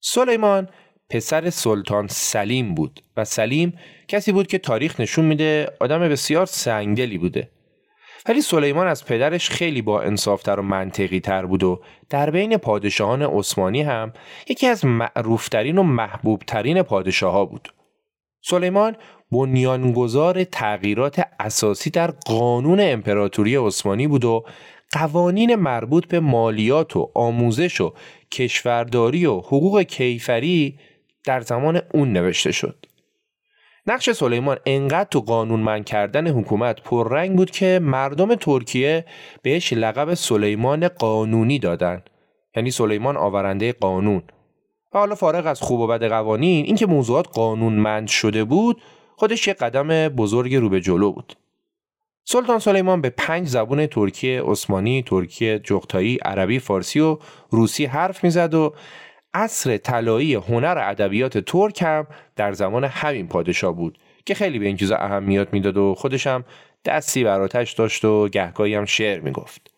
سلیمان پسر سلطان سلیم بود و سلیم کسی بود که تاریخ نشون میده آدم بسیار سنگدلی بوده ولی سلیمان از پدرش خیلی با انصافتر و منطقی تر بود و در بین پادشاهان عثمانی هم یکی از معروفترین و محبوبترین پادشاه ها بود. سلیمان بنیانگذار تغییرات اساسی در قانون امپراتوری عثمانی بود و قوانین مربوط به مالیات و آموزش و کشورداری و حقوق کیفری در زمان اون نوشته شد. نقش سلیمان انقدر تو قانون من کردن حکومت پررنگ بود که مردم ترکیه بهش لقب سلیمان قانونی دادن. یعنی سلیمان آورنده قانون. و حالا فارغ از خوب و بد قوانین اینکه موضوعات قانونمند شده بود خودش یه قدم بزرگ رو به جلو بود. سلطان سلیمان به پنج زبون ترکیه، عثمانی، ترکیه، جغتایی، عربی، فارسی و روسی حرف می‌زد و عصر طلایی هنر ادبیات ترک هم در زمان همین پادشاه بود که خیلی به این چیزا اهمیت می‌داد و خودش هم دستی براتش داشت و گهگاهی هم شعر می‌گفت.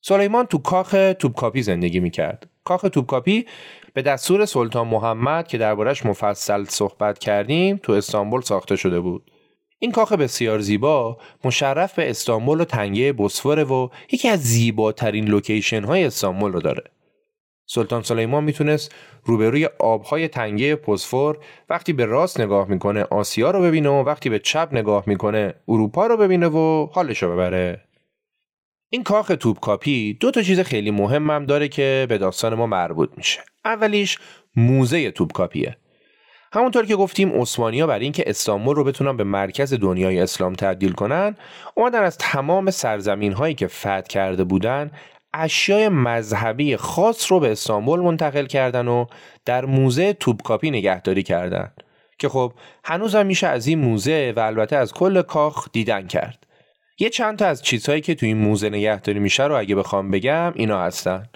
سلیمان تو کاخ توپکاپی زندگی می‌کرد. کاخ توپکاپی به دستور سلطان محمد که دربارش مفصل صحبت کردیم تو استانبول ساخته شده بود. این کاخ بسیار زیبا مشرف به استانبول و تنگه بسفوره و یکی از زیباترین لوکیشن های استانبول رو داره. سلطان سلیمان می‌تونست روبروی آبهای تنگه پسفور وقتی به راست نگاه می‌کنه آسیا رو ببینه و وقتی به چپ نگاه می‌کنه اروپا رو ببینه و حالش رو ببره. این کاخ توپکاپی دو تا چیز خیلی مهمم داره که به داستان ما مربوط میشه. اولیش موزه توپکاپیه. همونطور که گفتیم ها برای اینکه استانبول رو بتونن به مرکز دنیای اسلام تبدیل کنن اومدن از تمام سرزمین هایی که فتح کرده بودن اشیای مذهبی خاص رو به استانبول منتقل کردن و در موزه توبکاپی نگهداری کردن. که خب هنوز هم میشه از این موزه و البته از کل کاخ دیدن کرد. یه چند تا از چیزهایی که توی این موزه نگهداری میشه رو اگه بخوام بگم اینا هستن.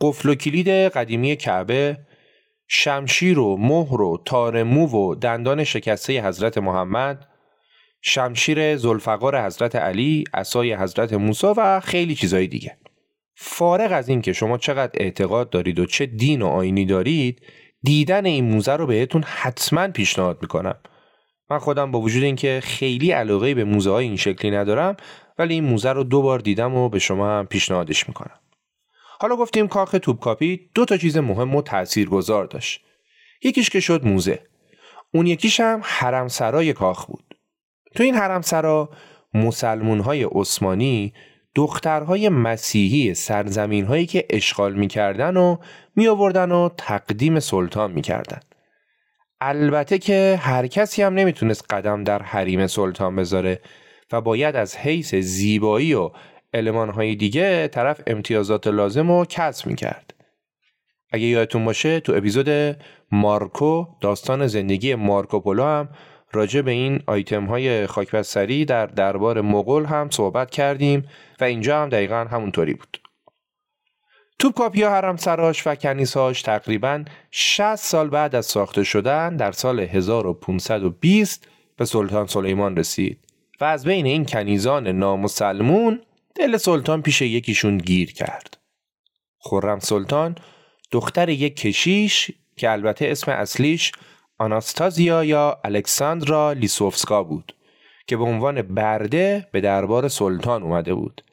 قفل و کلید قدیمی کعبه شمشیر و مهر و تار مو و دندان شکسته حضرت محمد شمشیر زلفقار حضرت علی عصای حضرت موسی و خیلی چیزهای دیگه. فارغ از این که شما چقدر اعتقاد دارید و چه دین و آینی دارید دیدن این موزه رو بهتون حتما پیشنهاد می‌کنم. من خودم با وجود اینکه خیلی علاقه به موزه های این شکلی ندارم ولی این موزه رو دو بار دیدم و به شما هم پیشنهادش می‌کنم. حالا گفتیم کاخ توپکاپی دو تا چیز مهم و تاثیرگذار داشت. یکیش که شد موزه. اون یکیش هم حرمسرای کاخ بود. تو این حرمسرا مسلمون های عثمانی دخترهای مسیحی سرزمین هایی که اشغال می‌کردن و می آوردن و تقدیم سلطان می‌کردن. البته که هر کسی هم نمی‌تونست قدم در حریم سلطان بذاره و باید از حیث زیبایی و های دیگه طرف امتیازات لازم رو کسب می‌کرد. اگه یادتون باشه تو اپیزود مارکو داستان زندگی مارکو پولو هم راجع به این آیتم های خاکبستری در دربار مغول هم صحبت کردیم و اینجا هم دقیقا همونطوری بود. توپکاپی حرم سراش و کنیساش تقریبا 60 سال بعد از ساخته شدن در سال 1520 به سلطان سلیمان رسید و از بین این کنیزان نامسلمون دل سلطان پیش یکیشون گیر کرد. خورم سلطان دختر یک کشیش که البته اسم اصلیش آناستازیا یا الکساندرا لیسوفسکا بود که به عنوان برده به دربار سلطان اومده بود.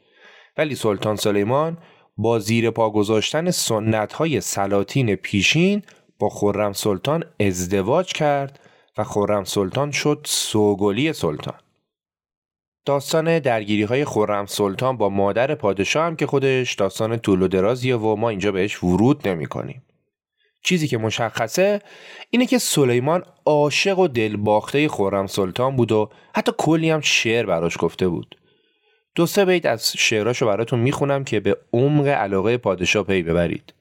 ولی سلطان سلیمان با زیر پا گذاشتن سنت های سلاطین پیشین با خورم سلطان ازدواج کرد و خورم سلطان شد سوگلی سلطان. داستان درگیری های خورم سلطان با مادر پادشاه هم که خودش داستان طول و درازیه و ما اینجا بهش ورود نمی کنیم. چیزی که مشخصه اینه که سلیمان عاشق و دلباخته خورم سلطان بود و حتی کلی هم شعر براش گفته بود. دو سه بیت از شعراشو براتون می‌خونم که به عمق علاقه پادشاه پی ببرید.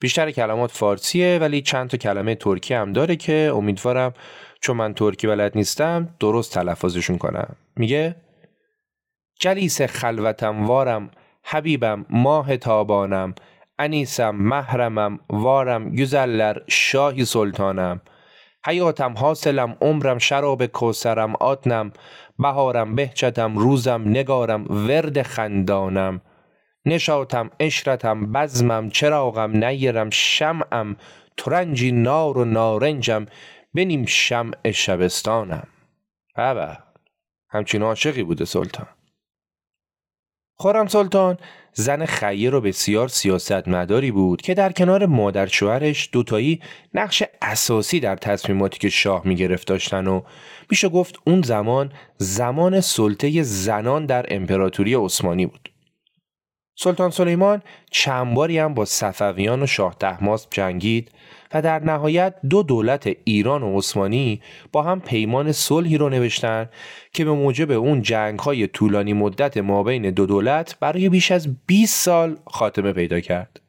بیشتر کلمات فارسیه ولی چند تا کلمه ترکی هم داره که امیدوارم چون من ترکی بلد نیستم درست تلفظشون کنم. میگه جلیس خلوتم وارم حبیبم ماه تابانم انیسم محرمم وارم گزلر شاهی سلطانم. حیاتم حاصلم عمرم شراب کوسرم آتنم بهارم بهچتم روزم نگارم ورد خندانم. نشاتم اشرتم بزمم چراغم نیرم شمعم ترنجی نار و نارنجم بنیم شمع شبستانم. بابا همچین عاشقی بوده سلطان. خورم سلطان زن خیر و بسیار سیاستمداری بود که در کنار مادر شوهرش دوتایی نقش اساسی در تصمیماتی که شاه می گرفت داشتن و میشه گفت اون زمان زمان سلطه زنان در امپراتوری عثمانی بود. سلطان سلیمان چند باری هم با صفویان و شاه تحماس جنگید و در نهایت دو دولت ایران و عثمانی با هم پیمان صلحی رو نوشتن که به موجب اون جنگ های طولانی مدت ما بین دو دولت برای بیش از 20 سال خاتمه پیدا کرد.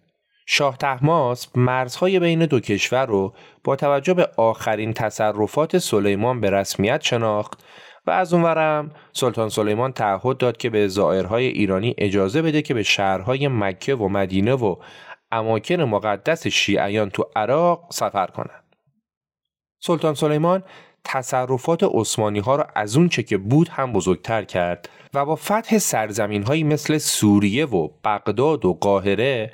شاه تحماس مرزهای بین دو کشور رو با توجه به آخرین تصرفات سلیمان به رسمیت شناخت و از اونورم سلطان سلیمان تعهد داد که به زائرهای ایرانی اجازه بده که به شهرهای مکه و مدینه و اماکن مقدس شیعیان تو عراق سفر کنند. سلطان سلیمان تصرفات عثمانی ها را از اون چه که بود هم بزرگتر کرد و با فتح سرزمین هایی مثل سوریه و بغداد و قاهره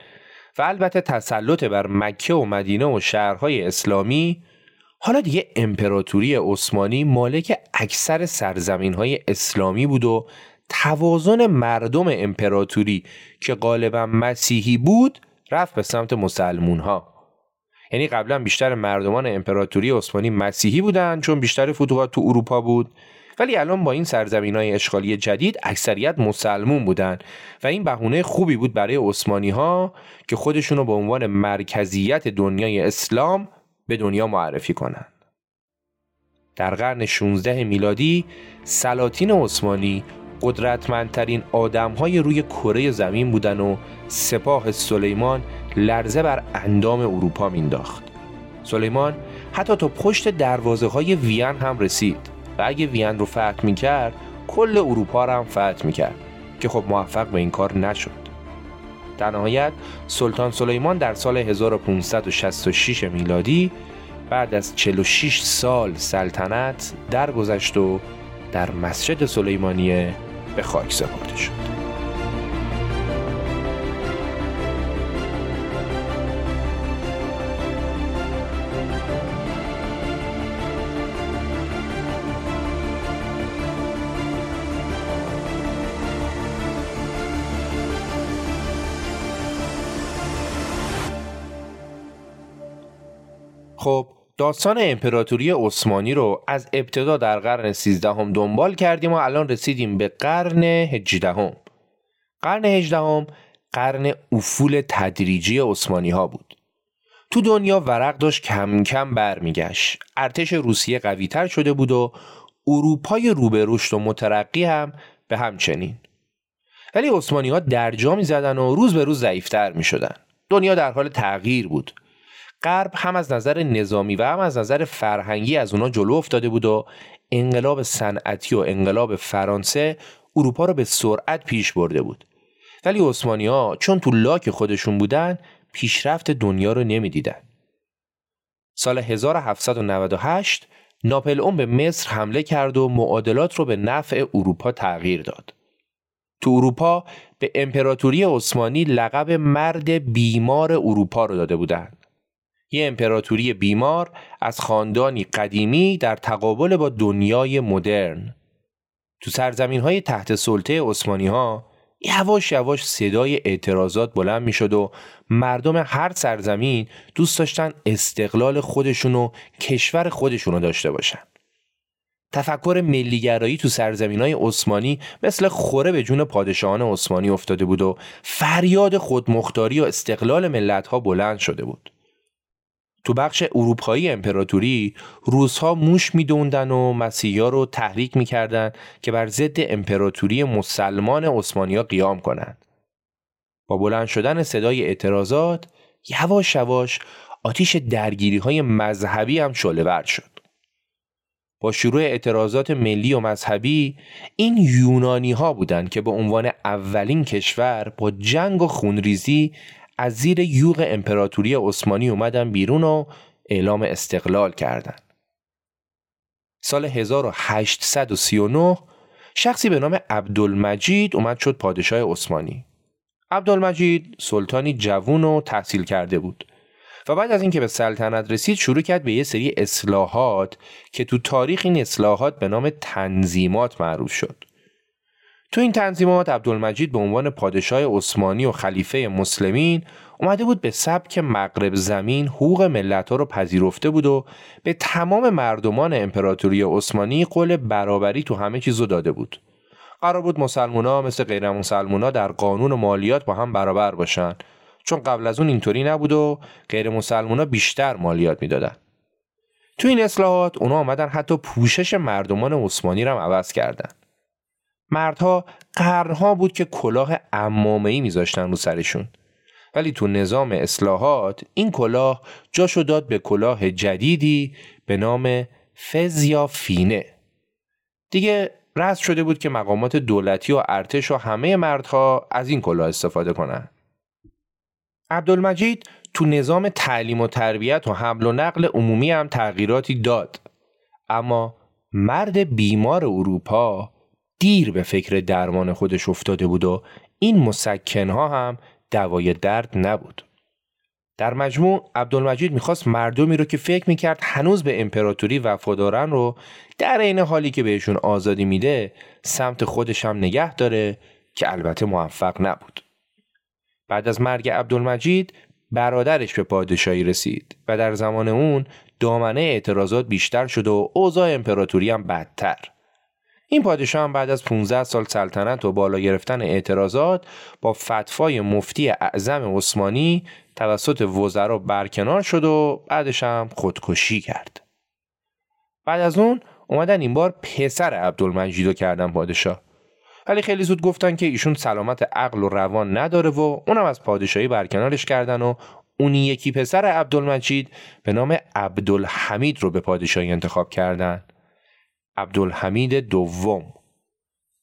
و البته تسلط بر مکه و مدینه و شهرهای اسلامی حالا دیگه امپراتوری عثمانی مالک اکثر سرزمین های اسلامی بود و توازن مردم امپراتوری که غالبا مسیحی بود رفت به سمت مسلمون ها یعنی قبلا بیشتر مردمان امپراتوری عثمانی مسیحی بودن چون بیشتر فتوحات تو اروپا بود ولی الان با این سرزمین های اشغالی جدید اکثریت مسلمون بودن و این بهونه خوبی بود برای عثمانی ها که خودشونو به عنوان مرکزیت دنیای اسلام به دنیا معرفی کنند. در قرن 16 میلادی سلاطین عثمانی قدرتمندترین آدمهای روی کره زمین بودن و سپاه سلیمان لرزه بر اندام اروپا مینداخت. سلیمان حتی تا پشت دروازه های وین هم رسید و اگه وین رو فتح می‌کرد کل اروپا رو هم فتح می‌کرد که خب موفق به این کار نشد. در نهایت سلطان سلیمان در سال 1566 میلادی بعد از 46 سال سلطنت درگذشت و در مسجد سلیمانیه به خاک سپرده شد. داستان امپراتوری عثمانی رو از ابتدا در قرن 13 هم دنبال کردیم و الان رسیدیم به قرن 18 هم. قرن 18 هم قرن افول تدریجی عثمانی ها بود. تو دنیا ورق داشت کم کم برمیگشت. ارتش روسیه قوی تر شده بود و اروپای روبه رشد و مترقی هم به همچنین. ولی عثمانی ها درجا می زدن و روز به روز ضعیفتر می شدن. دنیا در حال تغییر بود. غرب هم از نظر نظامی و هم از نظر فرهنگی از اونا جلو افتاده بود و انقلاب صنعتی و انقلاب فرانسه اروپا رو به سرعت پیش برده بود ولی عثمانی ها چون تو لاک خودشون بودن پیشرفت دنیا رو نمی‌دیدن سال 1798 ناپل اون به مصر حمله کرد و معادلات رو به نفع اروپا تغییر داد. تو اروپا به امپراتوری عثمانی لقب مرد بیمار اروپا رو داده بودند. یه امپراتوری بیمار از خاندانی قدیمی در تقابل با دنیای مدرن تو سرزمین های تحت سلطه عثمانی ها یواش یواش صدای اعتراضات بلند می شد و مردم هر سرزمین دوست داشتن استقلال خودشون و کشور خودشون رو داشته باشن. تفکر ملیگرایی تو سرزمین های عثمانی مثل خوره به جون پادشاهان عثمانی افتاده بود و فریاد خودمختاری و استقلال ملت ها بلند شده بود. تو بخش اروپایی امپراتوری روزها موش میدوندن و مسیحا رو تحریک می‌کردن که بر ضد امپراتوری مسلمان عثمانیا قیام کنند. با بلند شدن صدای اعتراضات یواش یواش آتیش درگیری های مذهبی هم شعله شد. با شروع اعتراضات ملی و مذهبی این یونانی ها بودند که به عنوان اولین کشور با جنگ و خونریزی از زیر یوغ امپراتوری عثمانی اومدن بیرون و اعلام استقلال کردند. سال 1839 شخصی به نام عبدالمجید اومد شد پادشاه عثمانی. عبدالمجید سلطانی جوون و تحصیل کرده بود و بعد از اینکه به سلطنت رسید شروع کرد به یه سری اصلاحات که تو تاریخ این اصلاحات به نام تنظیمات معروف شد. تو این تنظیمات عبدالمجید به عنوان پادشاه عثمانی و خلیفه مسلمین اومده بود به سبک مغرب زمین حقوق ملت ها رو پذیرفته بود و به تمام مردمان امپراتوری عثمانی قول برابری تو همه چیزو داده بود. قرار بود مسلمونا مثل غیر مسلمونا در قانون و مالیات با هم برابر باشن چون قبل از اون اینطوری نبود و غیر مسلمونا بیشتر مالیات می‌دادن. تو این اصلاحات اونا آمدن حتی پوشش مردمان عثمانی رو عوض کردن. مردها قرنها بود که کلاه امامه‌ای میذاشتن رو سرشون. ولی تو نظام اصلاحات این کلاه جاشو داد به کلاه جدیدی به نام فز یا فینه دیگه رس شده بود که مقامات دولتی و ارتش و همه مردها از این کلاه استفاده کنن. عبدالمجید تو نظام تعلیم و تربیت و حمل و نقل عمومی هم تغییراتی داد. اما مرد بیمار اروپا دیر به فکر درمان خودش افتاده بود و این مسکنها هم دوای درد نبود. در مجموع عبدالمجید می‌خواست مردمی رو که فکر می‌کرد هنوز به امپراتوری وفادارن رو در عین حالی که بهشون آزادی میده سمت خودش هم نگه داره که البته موفق نبود. بعد از مرگ عبدالمجید برادرش به پادشاهی رسید و در زمان اون دامنه اعتراضات بیشتر شد و اوضاع امپراتوری هم بدتر. این پادشاه هم بعد از 15 سال سلطنت و بالا گرفتن اعتراضات با فتفای مفتی اعظم عثمانی توسط وزرا برکنار شد و بعدش هم خودکشی کرد. بعد از اون اومدن این بار پسر عبدالمجید رو کردن پادشاه. ولی خیلی زود گفتن که ایشون سلامت عقل و روان نداره و اونم از پادشاهی برکنارش کردن و اونی یکی پسر عبدالمجید به نام عبدالحمید رو به پادشاهی انتخاب کردن. عبدالحمید دوم.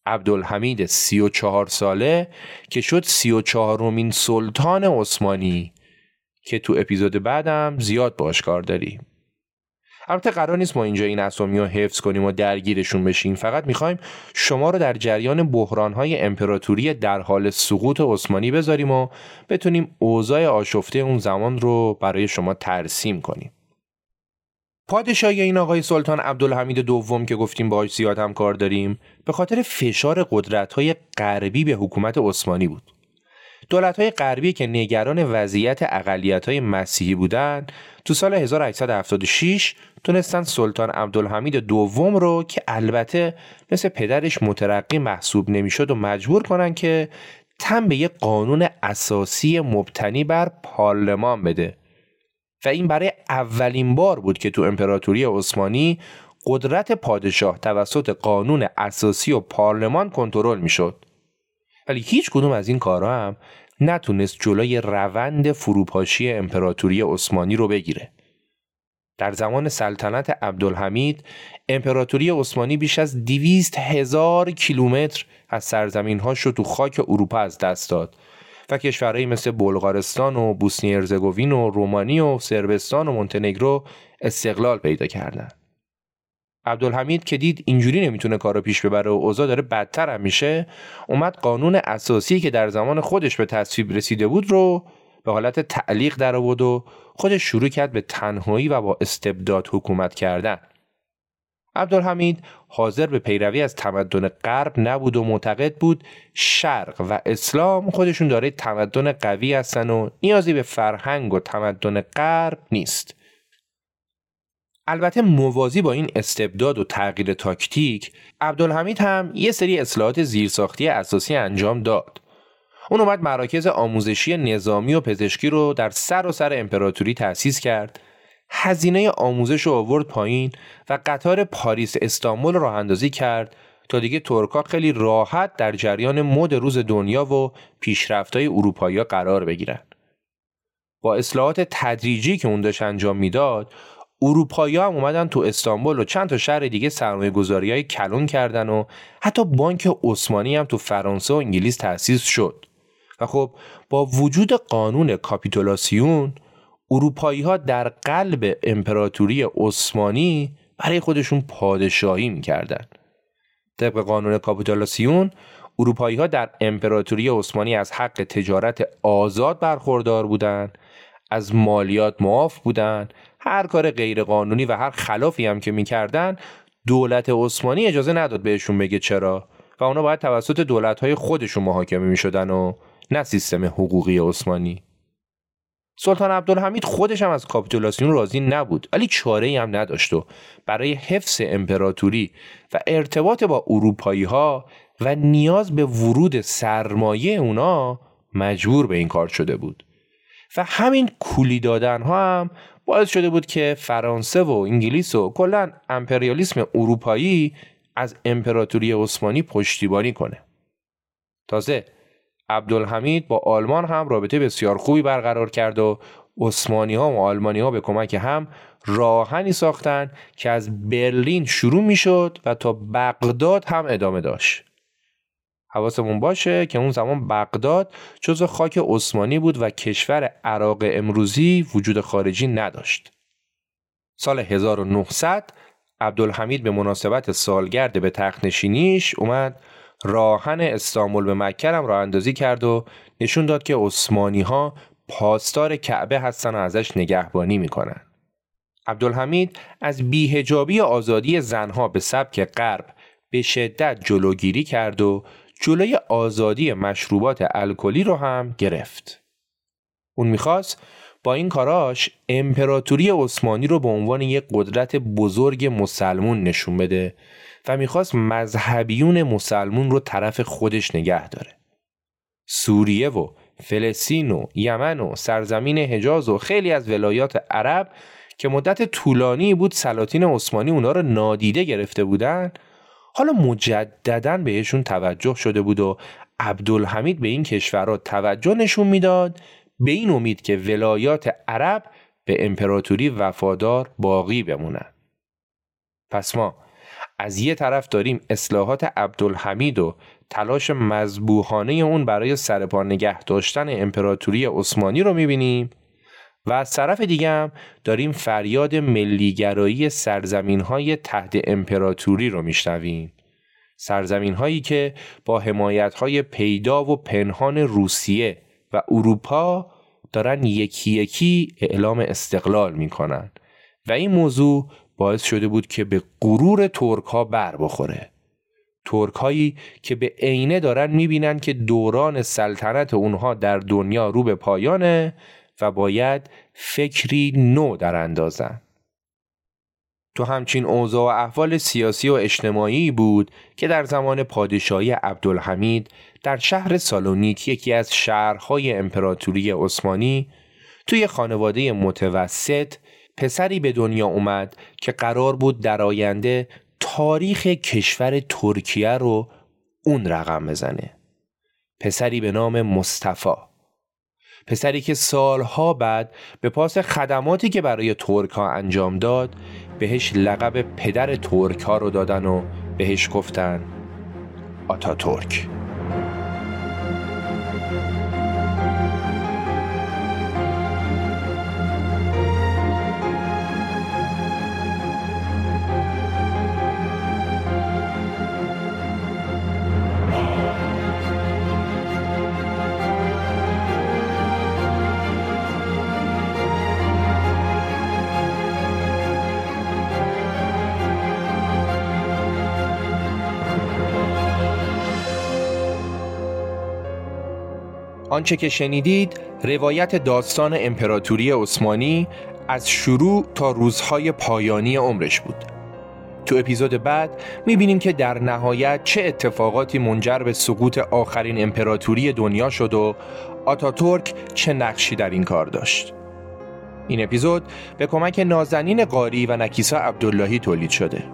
عبدالحمید سی و چهار ساله که شد سی و چهارمین سلطان عثمانی که تو اپیزود بعدم زیاد باش کار داریم البته قرار نیست ما اینجا این اسامی رو حفظ کنیم و درگیرشون بشیم. فقط می‌خوایم شما رو در جریان بحرانهای امپراتوری در حال سقوط عثمانی بذاریم و بتونیم اوضاع آشفته اون زمان رو برای شما ترسیم کنیم. پادشاهی این آقای سلطان عبدالحمید دوم که گفتیم باهاش زیاد هم کار داریم به خاطر فشار قدرت‌های غربی به حکومت عثمانی بود. دولت‌های غربی که نگران وضعیت اقلیت‌های مسیحی بودند، تو سال 1876 تونستن سلطان عبدالحمید دوم رو که البته مثل پدرش مترقی محسوب نمی‌شد و مجبور کنن که تن به یه قانون اساسی مبتنی بر پارلمان بده و این برای اولین بار بود که تو امپراتوری عثمانی قدرت پادشاه توسط قانون اساسی و پارلمان کنترل می‌شد. ولی هیچ کدوم از این کارها هم نتونست جلوی روند فروپاشی امپراتوری عثمانی رو بگیره. در زمان سلطنت عبدالحمید امپراتوری عثمانی بیش از دیویست هزار کیلومتر از سرزمین هاش رو تو خاک اروپا از دست داد و کشورهایی مثل بلغارستان و بوسنی ارزگوین و رومانی و سربستان و مونتنگرو استقلال پیدا کردند. عبدالحمید که دید اینجوری نمی‌تونه کارو پیش ببره و اوضاع داره بدتر هم میشه اومد قانون اساسی که در زمان خودش به تصویب رسیده بود رو به حالت تعلیق در آورد و خودش شروع کرد به تنهایی و با استبداد حکومت کردن عبدالحمید حاضر به پیروی از تمدن غرب نبود و معتقد بود شرق و اسلام خودشون داره تمدن قوی هستن و نیازی به فرهنگ و تمدن غرب نیست. البته موازی با این استبداد و تغییر تاکتیک عبدالحمید هم یه سری اصلاحات زیرساختی اساسی انجام داد. اون اومد مراکز آموزشی نظامی و پزشکی رو در سر و سر امپراتوری تأسیس کرد. هزینه آموزش رو آورد پایین و قطار پاریس استانبول راه اندازی کرد تا دیگه ترکا خیلی راحت در جریان مد روز دنیا و پیشرفتهای اروپایی قرار بگیرن. با اصلاحات تدریجی که اون داشت انجام می‌داد اروپایی هم اومدن تو استانبول و چند تا شهر دیگه سرمایه گذاری های کلون کردن و حتی بانک عثمانی هم تو فرانسه و انگلیس تأسیس شد و خب با وجود قانون کاپیتولاسیون اروپایی ها در قلب امپراتوری عثمانی برای خودشون پادشاهی می‌کردن. طبق قانون کاپیتولاسیون اروپایی ها در امپراتوری عثمانی از حق تجارت آزاد برخوردار بودند از مالیات معاف بودند هر کار غیرقانونی و هر خلافی هم که می‌کردن دولت عثمانی اجازه نداد بهشون بگه چرا و اونا باید توسط دولت های خودشون محاکمه می‌شدن و نه سیستم حقوقی عثمانی. سلطان عبدالحمید خودش هم از کاپیتولاسیون راضی نبود ولی چاره هم نداشت و برای حفظ امپراتوری و ارتباط با اروپایی ها و نیاز به ورود سرمایه اونا مجبور به این کار شده بود. و همین کولی دادن ها هم باعث شده بود که فرانسه و انگلیس و کلا امپریالیسم اروپایی از امپراتوری عثمانی پشتیبانی کنه. تازه عبدالحمید با آلمان هم رابطه بسیار خوبی برقرار کرد و عثمانی ها و آلمانی ها به کمک هم راهنی ساختن که از برلین شروع می شد و تا بغداد هم ادامه داشت. حواسمون باشه که اون زمان بغداد جزو خاک عثمانی بود و کشور عراق امروزی وجود خارجی نداشت. سال 1900 عبدالحمید به مناسبت سالگرد به تخت نشینیش اومد راهن استانبول به مکه هم راه اندازی کرد و نشون داد که عثمانی ها پاسدار کعبه هستن و ازش نگهبانی می‌کنن. عبدالحمید از بیهجابی آزادی زنها به سبک غرب به شدت جلوگیری کرد و جلوی آزادی مشروبات الکلی رو هم گرفت. اون می‌خواست با این کاراش امپراتوری عثمانی رو به عنوان یک قدرت بزرگ مسلمون نشون بده و می‌خواست مذهبیون مسلمون رو طرف خودش نگه داره. سوریه و فلسطین و یمن و سرزمین حجاز و خیلی از ولایات عرب که مدت طولانی بود سلاطین عثمانی اونا رو نادیده گرفته بودن حالا مجددا بهشون توجه شده بود و عبدالحمید به این کشورها توجه نشون می‌داد به این امید که ولایات عرب به امپراتوری وفادار باقی بمونن پس ما از یه طرف داریم اصلاحات عبدالحمید و تلاش مذبوحانه اون برای سرپا نگه داشتن امپراتوری عثمانی رو می‌بینیم و از طرف دیگه هم داریم فریاد ملیگرایی سرزمین های تحت امپراتوری رو میشنویم. سرزمین هایی که با حمایت های پیدا و پنهان روسیه و اروپا دارن یکی یکی اعلام استقلال می‌کنن و این موضوع باعث شده بود که به غرور ترک ها بر بخوره. ترک هایی که به عینه دارن می‌بینن که دوران سلطنت اونها در دنیا رو به پایانه و باید فکری نو در اندازن. تو همچین اوضاع و احوال سیاسی و اجتماعی بود که در زمان پادشاهی عبدالحمید در شهر سالونیک یکی از شهرهای امپراتوری عثمانی توی خانواده متوسط پسری به دنیا اومد که قرار بود در آینده تاریخ کشور ترکیه رو اون رقم بزنه. پسری به نام مصطفی. پسری که سالها بعد به پاس خدماتی که برای ترک انجام داد بهش لقب پدر ترک ها رو دادن و بهش گفتن آتا ترک آنچه که شنیدید روایت داستان امپراتوری عثمانی از شروع تا روزهای پایانی عمرش بود. تو اپیزود بعد می‌بینیم که در نهایت چه اتفاقاتی منجر به سقوط آخرین امپراتوری دنیا شد و آتاتورک چه نقشی در این کار داشت. این اپیزود به کمک نازنین قاری و نکیسا عبداللهی تولید شده.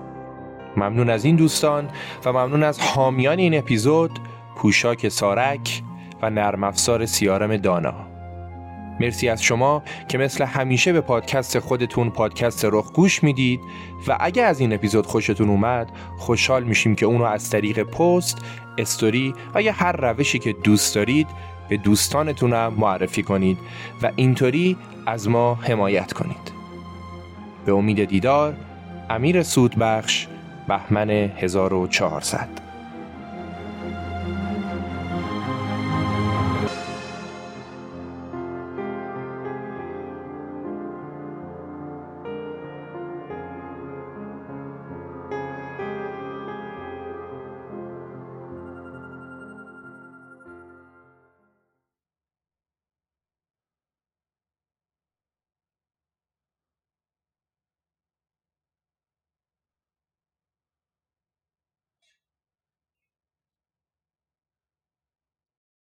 ممنون از این دوستان و ممنون از حامیان این اپیزود پوشاک سارک نرم افزار سیارم دانا. مرسی از شما که مثل همیشه به پادکست خودتون پادکست رخ گوش می‌دید و اگه از این اپیزود خوشتون اومد خوشحال میشیم که اونو از طریق پست، استوری و یا هر روشی که دوست دارید به دوستانتونم معرفی کنید و اینطوری از ما حمایت کنید. به امید دیدار امیر سودبخش بهمن 1400